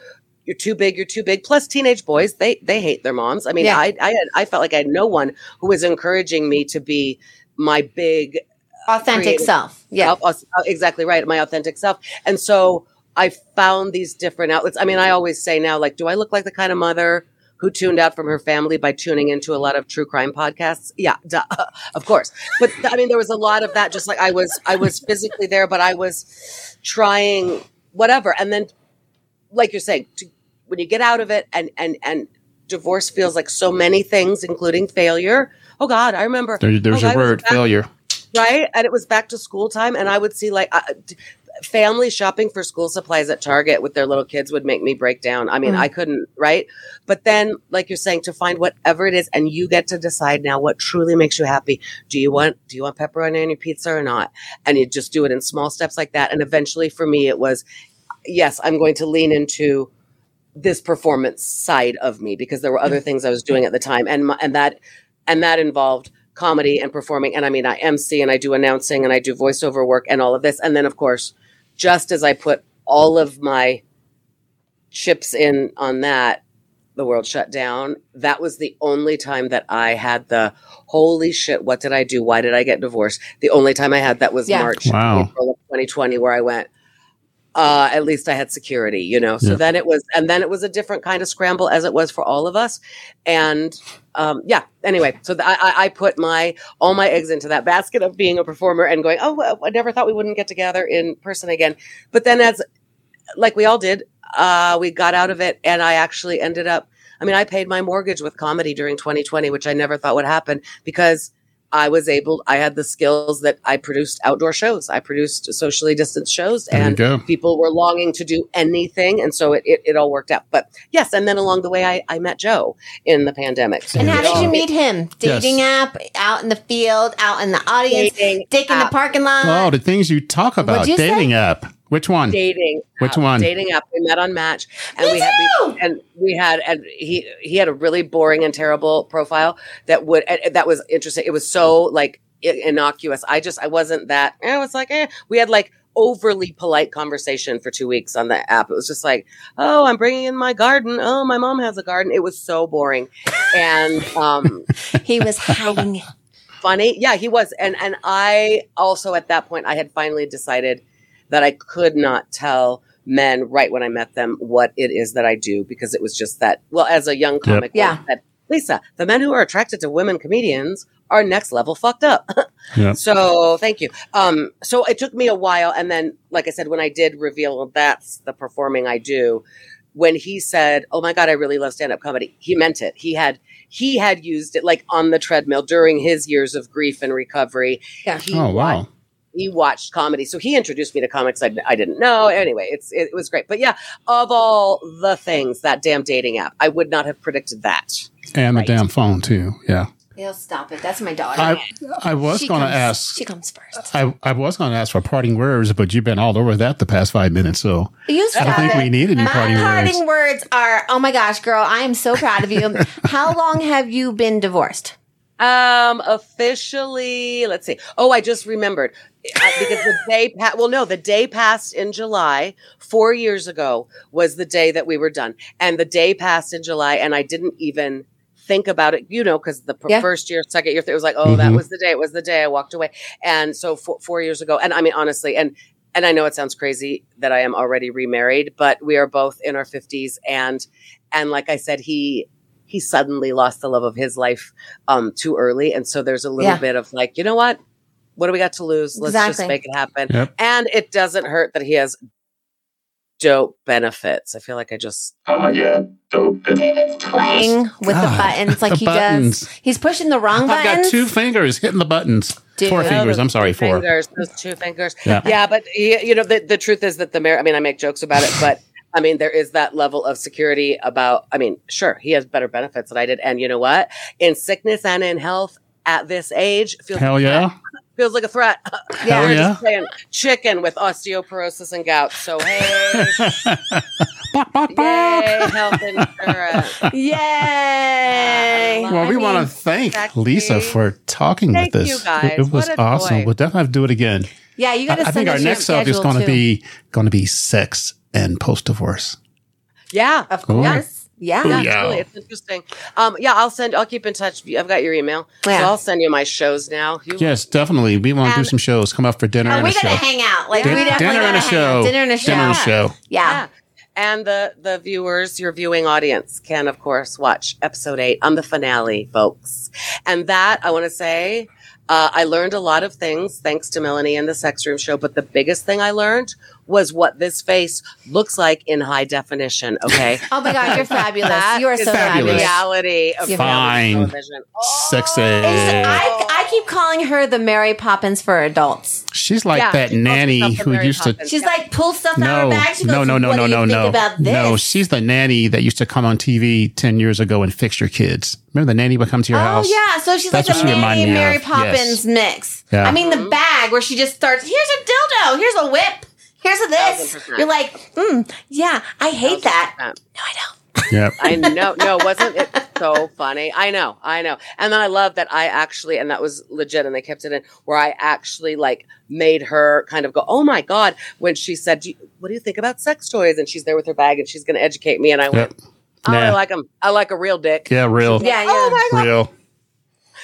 you're too big, you're too big. Plus teenage boys, they, they hate their moms. I mean, Yeah. I, I had, I felt like I had no one who was encouraging me to be my big, Authentic creative self. Yeah. self, uh, exactly right, my authentic self. And so I found these different outlets. I mean, I always say now, like, do I look like the kind of mother who tuned out from her family by tuning into a lot of true crime podcasts? Yeah, duh, of course. But I mean, there was a lot of that. Just like I was, I was physically there, but I was trying whatever. And then, like you're saying, to, when you get out of it, and and and divorce feels like so many things, including failure. Oh God, I remember. There, there's oh, your God, word, back- failure. Right? And it was back to school time, and I would see like uh, families shopping for school supplies at Target with their little kids would make me break down. I mean, Mm. I couldn't, right? But then, like you're saying, to find whatever it is, and you get to decide now what truly makes you happy. Do you want do you want pepperoni on your pizza or not? And you just do it in small steps like that. And eventually, for me, it was yes, I'm going to lean into this performance side of me because there were other things I was doing at the time, and my, and that and that involved comedy and performing. And I mean, I MC and I do announcing and I do voiceover work and all of this. And then, of course, just as I put all of my chips in on that, the world shut down. That was the only time that I had the holy shit, what did I do? Why did I get divorced? The only time I had that was Yeah. March, Wow. April of 2020, where I went, uh, at least I had security, you know. So Yeah. then it was, and then it was a different kind of scramble as it was for all of us. And um, yeah, anyway, so th- I, I- I put my all my eggs into that basket of being a performer and going, oh, well, I never thought we wouldn't get together in person again. But then, as like we all did, uh, we got out of it, and I actually ended up. I mean, I paid my mortgage with comedy during 2020, which I never thought would happen because I was able. I had the skills that I produced outdoor shows. I produced socially distanced shows, There and people were longing to do anything, and so it, it, it all worked out. But yes, and then along the way, I, I met Joe in the pandemic. So And how did all- you meet him? Dating Yes. app, out in the field, out in the audience, Dating dick in the parking lot. Oh, the things you talk about. What'd you say? Dating app. Which one? dating Which app, one? dating app we met on match and Me we had too! we, and we had and he he had a really boring and terrible profile that would and- and that was interesting it was so like innocuous i just i wasn't that i was like eh. we had like overly polite conversation for two weeks on the app it was just like oh i'm bringing in my garden oh my mom has a garden it was so boring and um He was hiding funny. Yeah, he was. And and I also at that point I had finally decided that I could not tell men right when I met them what it is that I do because it was just that well as a young comic Yeah. that Lisa, the men who are attracted to women comedians are next level fucked up. Yeah. So thank you. Um, so it took me a while, and then, like I said, when I did reveal that's the performing I do, when he said, "Oh my god, I really love stand up comedy," he meant it. He had he had used it like on the treadmill during his years of grief and recovery. Yeah. He Oh, wow. Watched- he watched comedy, so he introduced me to comics I, I didn't know. Anyway, it's it, was great. But yeah, of all the things, that damn dating app, I would not have predicted that. And Right. the damn phone, too. Yeah. He'll stop it. That's my daughter. I, I was She going to comes- ask. She comes first. I, I was going to ask for parting words, but you've been all over that the past five minutes. So You I don't think it. we need any My parting words. parting words are, oh my gosh, girl, I am so proud of you. How long have you been divorced? Um, officially, let's see. Oh, I just remembered Uh, because the day, pa- well, no, the day passed in July. Four years ago was the day that we were done, and the day passed in July, and I didn't even think about it, you know, because the pr- Yeah. first year, second year, it was like, oh, that Mhm. was the day. It was the day I walked away, and so four, four years ago, and I mean, honestly, and and I know it sounds crazy that I am already remarried, but we are both in our fifties, and and like I said, he he suddenly lost the love of his life um too early and so there's a little Yeah. bit of like you know what what do we got to lose let's just make it happen Yep. and it doesn't hurt that he has dope benefits i feel like i just Oh yeah, dope. David's Playing twice. with the buttons like the he buttons. does. He's pushing the wrong buttons. I've buttons. got two fingers hitting the buttons. Dude. Four fingers. I'm sorry, four. fingers those two fingers Yeah. yeah, but he, you know the, the truth is that the mayor. i mean i make jokes about it but I mean, there is that level of security about, I mean, sure, he has better benefits than I did. And you know what? In sickness and in health at this age, feels Hell like yeah. Feels like a threat. Yeah. Hell We're yeah. just playing chicken with osteoporosis and gout. So hey, Bok, bok, bok. yay, health insurance. Yay! Well, we want to thank exactly. Lisa for talking Thank with us. you, guys. It, it was awesome. joy. We'll definitely have to do it again. Yeah, you got to I send think our next subject is going to be going to be sex and post divorce. Yeah. Of Cool. course. Yeah. Booyah. Yeah, really, it's interesting. Um, yeah, I'll send. I'll keep in touch. I've got your email, Yeah. so I'll send you my shows now. You, Yes, definitely. We want to do some shows. Come up for dinner Oh, and we a show. gotta hang out. Like Din- we definitely dinner and gotta a hang show. out. Dinner and a show. Dinner and a show. Yeah. Yeah. And the the viewers, your viewing audience, can of course watch episode eight on the finale, folks. And that I want to say, uh, I learned a lot of things thanks to Melanie and the Sex Room Show. But the biggest thing I learned was what this face looks like in high definition. Okay, Oh my God, you're fabulous. That you are so Fabulous. fabulous. reality of Fine. television. Sexy. Oh. I, I keep calling her the Mary Poppins for adults. She's like Yeah, that she nanny who Mary used to. Poppins. She's like, pull stuff out of her bag. She goes, no, no, no, what no, no, no. No, she's the nanny that used to come on TV 10 years ago and fix your kids. Remember the nanny would come to your Oh house? Oh yeah, so she's That's like what a she reminded Mary, me Mary of. Poppins Yes. mix. Yeah. I mean, the bag where she just starts. Here's a dildo. Here's a whip. Here's a this. You're like, mm, yeah, I hate that. Um, No, I don't. Yep. I know. No, wasn't it so funny? I know. I know. And then I love that I actually, and that was legit, and they kept it in where I actually like made her kind of go, "Oh my god!" When she said, "Do you- "What do you think about sex toys?" and she's there with her bag and she's going to educate me, and I went, Yep. "Oh, I like them. I like a real dick." Yeah, real. Yeah, yeah, Oh my god! Real.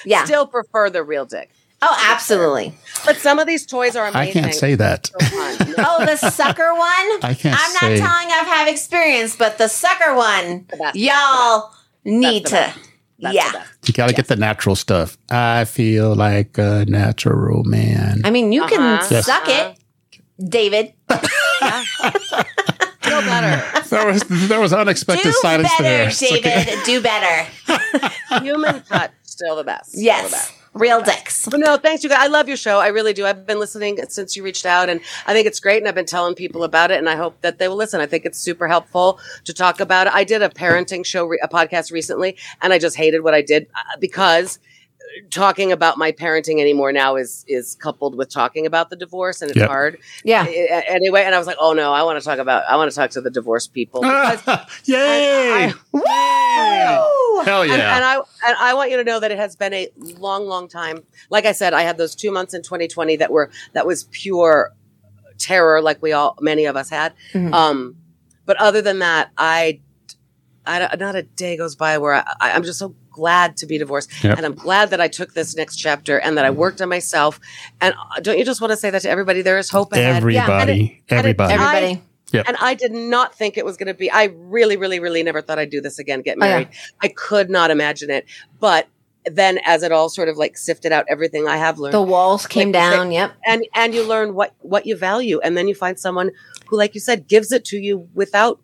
yeah. Still prefer the real dick, oh, absolutely. but some of these toys are amazing. I can't say that. So fun. No, Oh, the sucker one. I can't I'm not say. telling I've had experience, but the sucker one, The y'all need the to. That's yeah. You got to get the natural stuff. I feel like a natural man. I mean, you can Uh-huh. Yes. suck it, David. Feel better. there was there was unexpected Do silence better, there. David. okay. Do better. Human touch, still the best. Still the Yes. Real dicks. But no, thanks you guys. I love your show. I really do. I've been listening since you reached out and I think it's great and I've been telling people about it and I hope that they will listen. I think it's super helpful to talk about it. I did a parenting show, a podcast recently and I just hated what I did uh, because talking about my parenting anymore now is, is coupled with talking about the divorce and it's Yep. hard. Yeah. A- Anyway, and I was like, oh no, I want to talk about, I want to talk to the divorced people because Yay! I- Yay! Hell and, yeah! and I and I want you to know that it has been a long, long time. Like I said, I had those two months in 2020 that were that was pure terror, like we all many of us had. Mhm. Um, but other than that, I, I not a day goes by where I, I, I'm just so glad to be divorced, Yep. and I'm glad that I took this next chapter and that I worked on myself. And uh, don't you just want to say that to everybody? There is hope ahead. everybody, and it- everybody. and it- Everybody. And I did not think it was going to be. I really, really, really never thought I'd do this again, get Oh, yeah. married. I could not imagine it. But then, as it all sort of like sifted out everything I have learned, The walls came Like, down. Yep. and and you learn what what you value, and then you find someone who, like you said, gives it to you without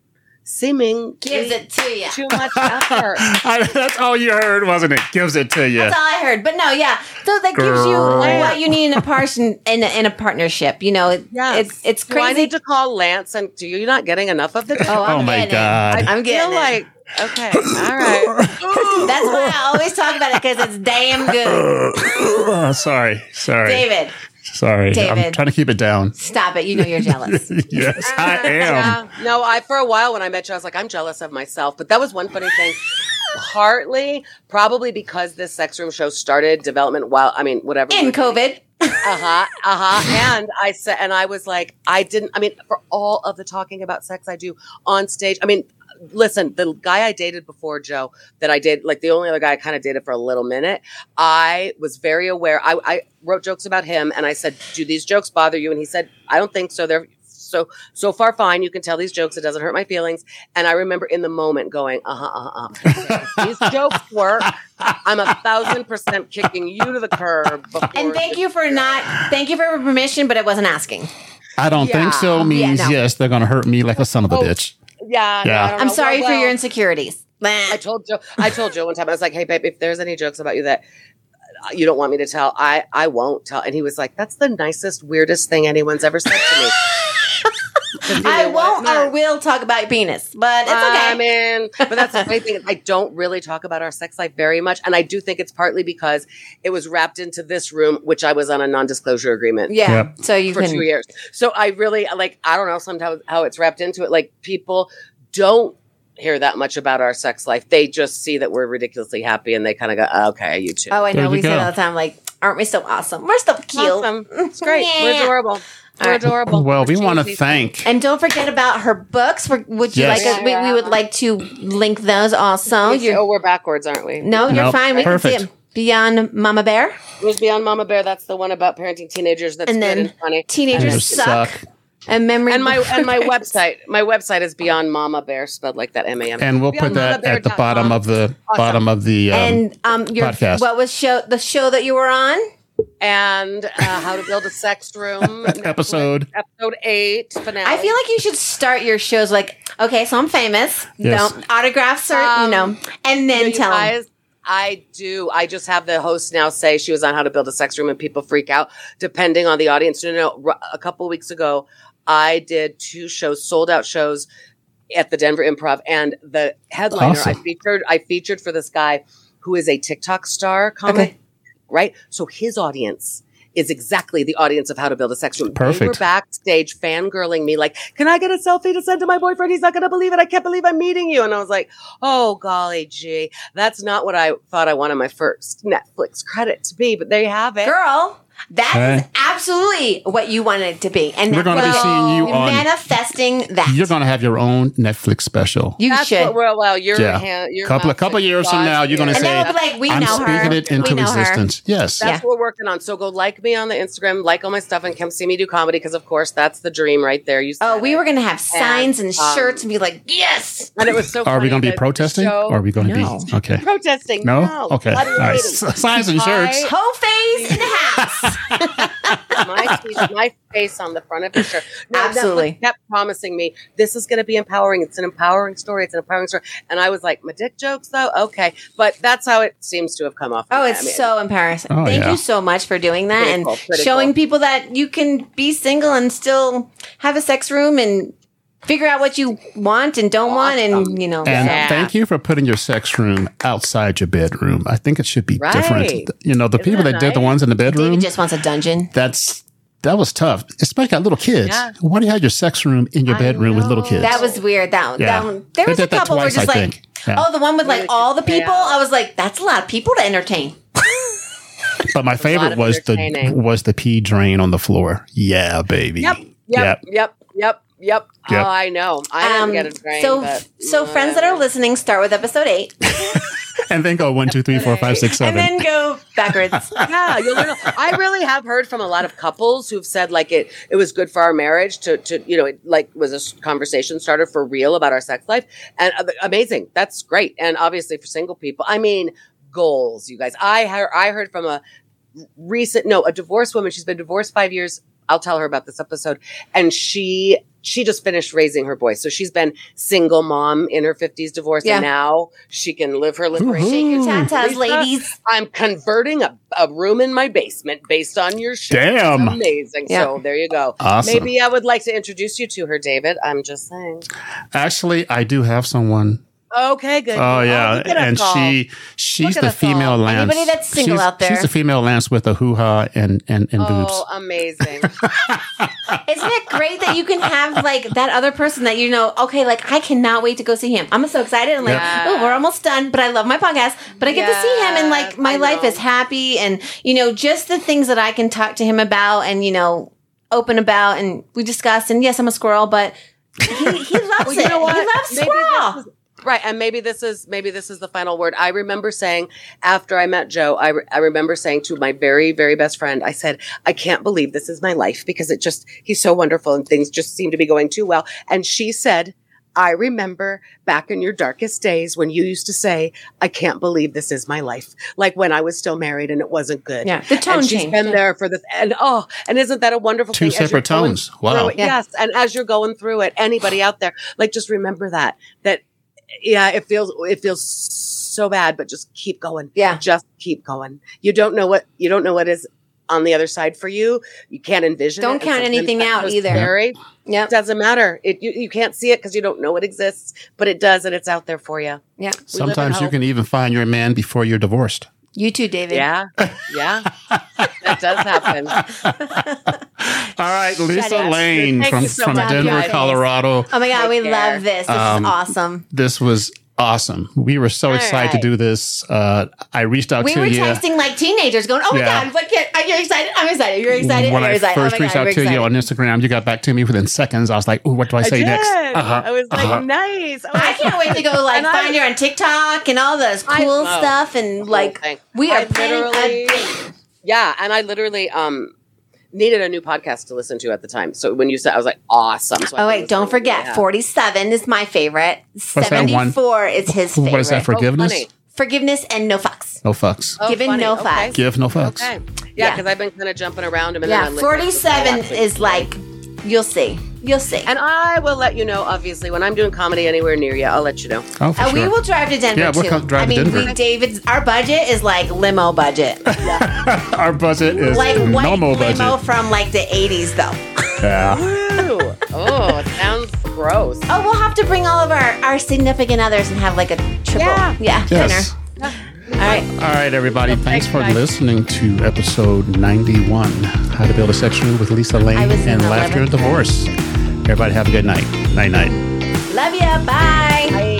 seeming Gives it to you. too much effort. I- that's all you heard, wasn't it? Gives it to you. That's all I heard. But no, yeah. So that gives you Girl. what you need in a person in a, in a partnership. You know, it, Yes. it's it's Do I crazy. need to call Lance? And do you not getting enough of this? oh, I'm Oh my getting God. It. I'm getting feel like okay, all right. That's why I always talk about it because it's damn good. Oh, sorry, sorry, David, sorry. I'm trying to keep it down. stop it. You know you're jealous. yes, I am. Yeah. No, I for a while when I met you, I was like, I'm jealous of myself. But that was one funny thing. Partly, probably because this sex room show started development while I mean, whatever. In COVID. Uh huh. Uh huh. And I said, and I was like, I didn't. I mean, for all of the talking about sex I do on stage, I mean. Listen, the guy I dated before Joe, that I did, like the only other guy I kind of dated for a little minute, I was very aware. I, I wrote jokes about him and I said, Do these jokes bother you? And he said, I don't think so. They're so so far fine. You can tell these jokes. It doesn't hurt my feelings. And I remember in the moment going, uh huh, uh huh. these jokes work. I'm a thousand percent kicking you to the curb. And thank you for not. Thank you for permission, but it wasn't asking. I don't think so. Means Yeah, no. yes, they're gonna hurt me like a son of a Oh. bitch. Yeah, Yeah. No, I'm know. sorry Well, for your well, insecurities. I told Joe. I told Joe one time. I was like, "Hey, babe, if there's any jokes about you that uh, you don't want me to tell, I I won't tell." And he was like, "That's the nicest, weirdest thing anyone's ever said to me." 'Cause he I knew what it won't or will talk about your penis, but it's okay. I mean, but that's the funny thing. I don't really talk about our sex life very much, and I do think it's partly because it was wrapped into this room, which I was on a non-disclosure agreement yeah. Yep. So you for can. two years. So I really like. I don't know sometimes how it's wrapped into it. Like people don't hear that much about our sex life. They just see that we're ridiculously happy, and they kind of go, "Oh, "Okay, you too." Oh, I know. We you say it all the time. Like, aren't we so awesome? We're so cute. Awesome. It's great. Yeah. We're adorable. We're adorable. Well, we want to Cheesy. thank. And don't forget about her books. We're- Would you Yes. like us? We, we would like to link those also. You're, oh, we're backwards, aren't we? no, you're Nope. fine. We can Perfect. see them. Beyond Mama Bear. It was Beyond Mama Bear. That's the one about parenting teenagers. That's And good then and funny. Teenagers You suck. suck. And memory. And my and my website, my website is Beyond Mama Bear, spelled like that M A M. And we'll put that at the bottom of the bottom of the. Um, and um, your podcast. what was show the show that you were on? And uh, How to Build a Sex Room Episode. episode eight finale. I feel like you should start your shows like, okay, so I'm famous. Yes. No autographs or you Um, know, and then tell tell 'em. guys, I do. I just have the host now say she was on How to Build a Sex Room, and people freak out depending on the audience. No, no, no. A couple weeks ago, I did two shows, sold out shows at the Denver Improv, and the headliner I featured, I featured for this guy who is a TikTok star comic, Okay. Right? So his audience is exactly the audience of How to Build a Sex Room. They were Perfect. backstage fangirling me, like, "Can I get a selfie to send to my boyfriend? He's not going to believe it. I can't believe I'm meeting you." And I was like, "Oh golly gee, that's not what I thought I wanted my first Netflix credit to be." But there you have it. Girl, that is Okay. absolutely what you wanted it to be. And We're that's gonna be what seeing you you're on- manifesting that. You're going to have your own Netflix special. you That's should. what, well, well, you're, Yeah. hand, you're Couple- a couple such years from now, you're gonna here. and say, then we'll like, we I'm know speaking her. it into we know her. existence. Yes. That's what we're working on. So go like me on the Instagram, like all my stuff, and come see me do comedy because, of course, that's the dream right there. You Oh, we it. were gonna have signs and, um, shirts and be like, yes. and it was so. Are we going to be protesting? Or are we going to No. be okay? protesting? No. Okay. All right. Signs and shirts. Whole face in the house. my, face- my face on the front of his shirt. No, Absolutely. Kept promising me this is going to be empowering. It's an empowering story. It's an empowering story. And I was like, my dick jokes though, okay. But that's how it seems to have come off. Oh, I it's mean, so embarrassing. Oh, Thank yeah. you so much for doing that Pretty and cool, showing cool. people that you can be single and still have a sex room and figure out what you want and don't want and you know And Yeah. thank you for putting your sex room outside your bedroom. I think it should be Right. different. You know, the Isn't people that that did the ones in the bedroom, David just wants a dungeon. that's that was tough. Especially got little kids. Yeah. Why do you have your sex room in your I bedroom with little kids? That was weird. That, Yeah. that one, there was a did that couple where twice, just I like. Yeah. oh, the one with like all the people. out. I was like, that's a lot of people to entertain. but my favorite was the was the pee drain on the floor. Yeah, baby. Yep. Yep. Yep. Yep. Yep. Yep. Oh, I know. I didn't Um, get a drain. so, but, so friends that are listening, start with episode eight, And then go one, two, three, four, five, six, seven, and then go backwards. yeah, you'll learn. I really have heard from a lot of couples who've said like it it was good for our marriage to to you know it like was a conversation starter for real about our sex life and uh, amazing. That's great. And obviously for single people, I mean goals, you guys. I heard I heard from a recent no a divorced woman. She's been divorced five years. I'll tell her about this episode, and she she just finished raising her boy. So she's been single mom in her fifties, divorced, Yeah. and now she can live her liberation. Shake your tatas, Lisa, ladies. I'm converting a, a room in my basement based on your show. Damn. Amazing. Yeah. So there you go. Awesome. Maybe I would like to introduce you to her, David. I'm just saying. Actually, I do have someone. Okay, good. Oh yeah, and all. she she's the female Lance. Anybody that's single she's, out there. She's the female Lance with a hoo ha and and, and oh, boobs. Oh, amazing. Isn't it great that you can have like that other person that you know? Okay, like I cannot wait to go see him. I'm so excited. I'm like, Yeah. oh, we're almost done. But I love my podcast. But I get to see him, and like my life is happy, and you know, just the things that I can talk to him about, and you know, open about, and we discuss. And yes, I'm a squirrel, but he, he loves Well, you it. know what? He loves Maybe squirrel. This is- Right, and maybe this is maybe this is the final word. I remember saying after I met Joe, I, re- I remember saying to my very very best friend, I said, I can't believe this is my life because it just he's so wonderful and things just seem to be going too well. And she said, I remember back in your darkest days when you used to say, I can't believe this is my life. Like when I was still married and it wasn't good. Yeah, the tone and she's changed. been there for this. And oh, and isn't that a wonderful Two thing? Separate tones. Wow. Yeah. Yes. And as you're going through it, anybody out there, like just remember that, that, yeah, it feels, it feels so bad, but just keep going. Yeah. Just keep going. You don't know what, you don't know what is on the other side for you. You can't envision Don't it. Count anything out either. scary. Yep. It doesn't matter. It, you, you can't see it because you don't know it exists, but it does and it's out there for you. Yeah. We live in Sometimes you can even find your man before you're divorced. You too, David. Yeah. Yeah. that does happen. All right, Lisa up. Lane Thank from you so from Denver. Colorado. Oh my God, Take we care. love this. This Um, is awesome. This was awesome. We were so excited to do this. Uh, I reached out We to were you. texting like teenagers, going, "Oh my Yeah. god, what kid? Are you excited? I'm excited. You're excited. when You're I excited. first oh reached god, out we're to you on Instagram, you got back to me within seconds. I was like, Ooh, what do I say I next? Uh-huh, I was like, uh-huh. nice. Oh, I can't wait to go like And I- find her on TikTok and all this cool oh, stuff and like thing. we are I literally- a Yeah, and I literally um needed a new podcast to listen to at the time. So when you said, I was like, awesome. So Oh was wait, don't forget, that. 47 is my favorite. that one? 74 is his favorite. What is that? Oh, forgiveness? funny. Forgiveness and no fucks. no fucks. Oh, Given funny. no Okay. fucks. Give no fucks. Okay. Yeah, Yeah. because I've been kind of jumping around him. And Yeah, then I listened to 47 is like you'll see. You'll see. And I will let you know, obviously, when I'm doing comedy anywhere near you, I'll let you know. Oh, for Uh, sure. we will drive to Denver Yeah, we'll too. come drive I to mean, Denver. we David's our budget is like limo budget, Our budget is like white limo budget. from like the '80s, though. Yeah. Ooh. oh, it sounds gross. Oh, we'll have to bring all of our our significant others and have like a triple, Yeah. yeah, Yes. dinner. All right. All right, everybody. Thanks for guys. listening to episode 91 How to Build a Sex Room with Lisa Lane I was in and the Laughter and Divorce. Everybody have a good night. Night night. Love ya. Bye.